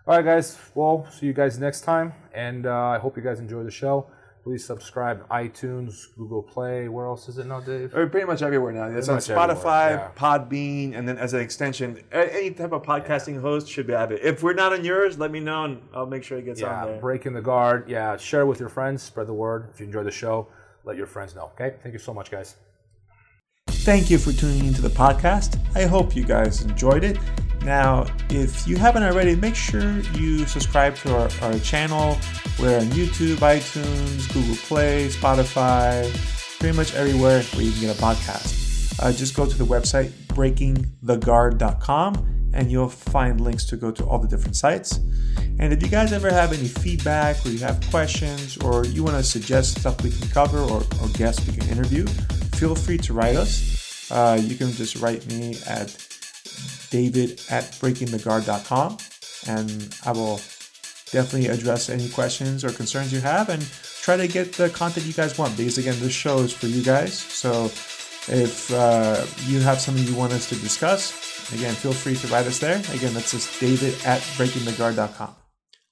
All right, guys. Well, see you guys next time, and uh, I hope you guys enjoy the show. Please subscribe iTunes, Google Play. Where else is it now, Dave? Or pretty much everywhere now. It's on Spotify, yeah. Podbean, and then as an extension, any type of podcasting yeah. host should have it. If we're not on yours, let me know and I'll make sure it gets yeah, on there. Breaking the guard. Yeah, share with your friends. Spread the word. If you enjoy the show, let your friends know. Okay. Thank you so much, guys. Thank you for tuning into the podcast. I hope you guys enjoyed it. Now, if you haven't already, make sure you subscribe to our, our channel. We're on YouTube, iTunes, Google Play, Spotify, pretty much everywhere where you can get a podcast. Uh, just go to the website breakingtheguard.com and you'll find links to go to all the different sites. And if you guys ever have any feedback or you have questions or you want to suggest stuff we can cover or, or guests we can interview, feel free to write us. Uh, you can just write me at david at breakingtheguard.com and I will definitely address any questions or concerns you have and try to get the content you guys want because again this show is for you guys. So if uh, you have something you want us to discuss again feel free to write us there. Again that's just david at breakingtheguard.com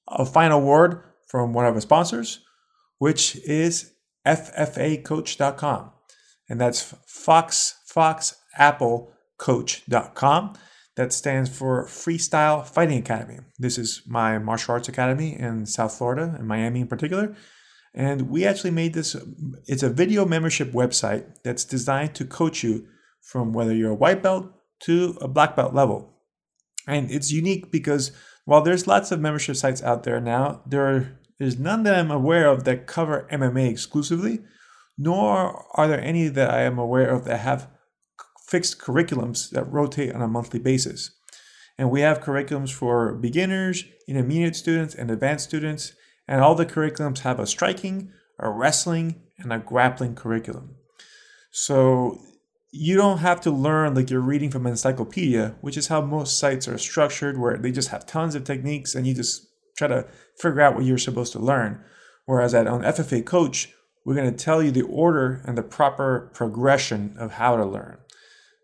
a final word from one of our sponsors which is ffacoach.com and that's fox fox apple coach.com that stands for Freestyle Fighting Academy. This is my martial arts academy in South Florida, in Miami in particular. And we actually made this, it's a video membership website that's designed to coach you from whether you're a white belt to a black belt level. And it's unique because while there's lots of membership sites out there now, there is none that I'm aware of that cover MMA exclusively, nor are there any that I am aware of that have fixed curriculums that rotate on a monthly basis. And we have curriculums for beginners, intermediate students, and advanced students. And all the curriculums have a striking, a wrestling, and a grappling curriculum. So you don't have to learn like you're reading from an encyclopedia, which is how most sites are structured, where they just have tons of techniques and you just try to figure out what you're supposed to learn. Whereas at on FFA Coach, we're going to tell you the order and the proper progression of how to learn.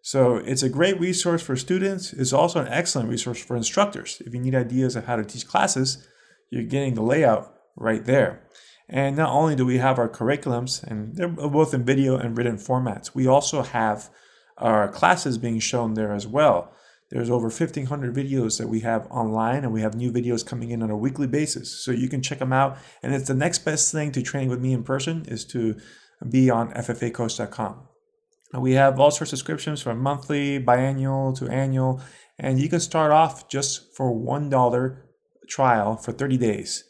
So it's a great resource for students. It's also an excellent resource for instructors. If you need ideas of how to teach classes, you're getting the layout right there. And not only do we have our curriculums, and they're both in video and written formats, we also have our classes being shown there as well. There's over 1,500 videos that we have online, and we have new videos coming in on a weekly basis. So you can check them out. And it's the next best thing to training with me in person is to be on ffacoach.com. We have all sorts of subscriptions from monthly, biannual to annual, and you can start off just for $1 trial for 30 days.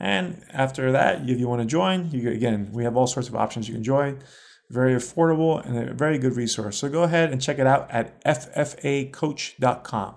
And after that, if you want to join, you again, we have all sorts of options you can join. Very affordable and a very good resource. So go ahead and check it out at ffacoach.com.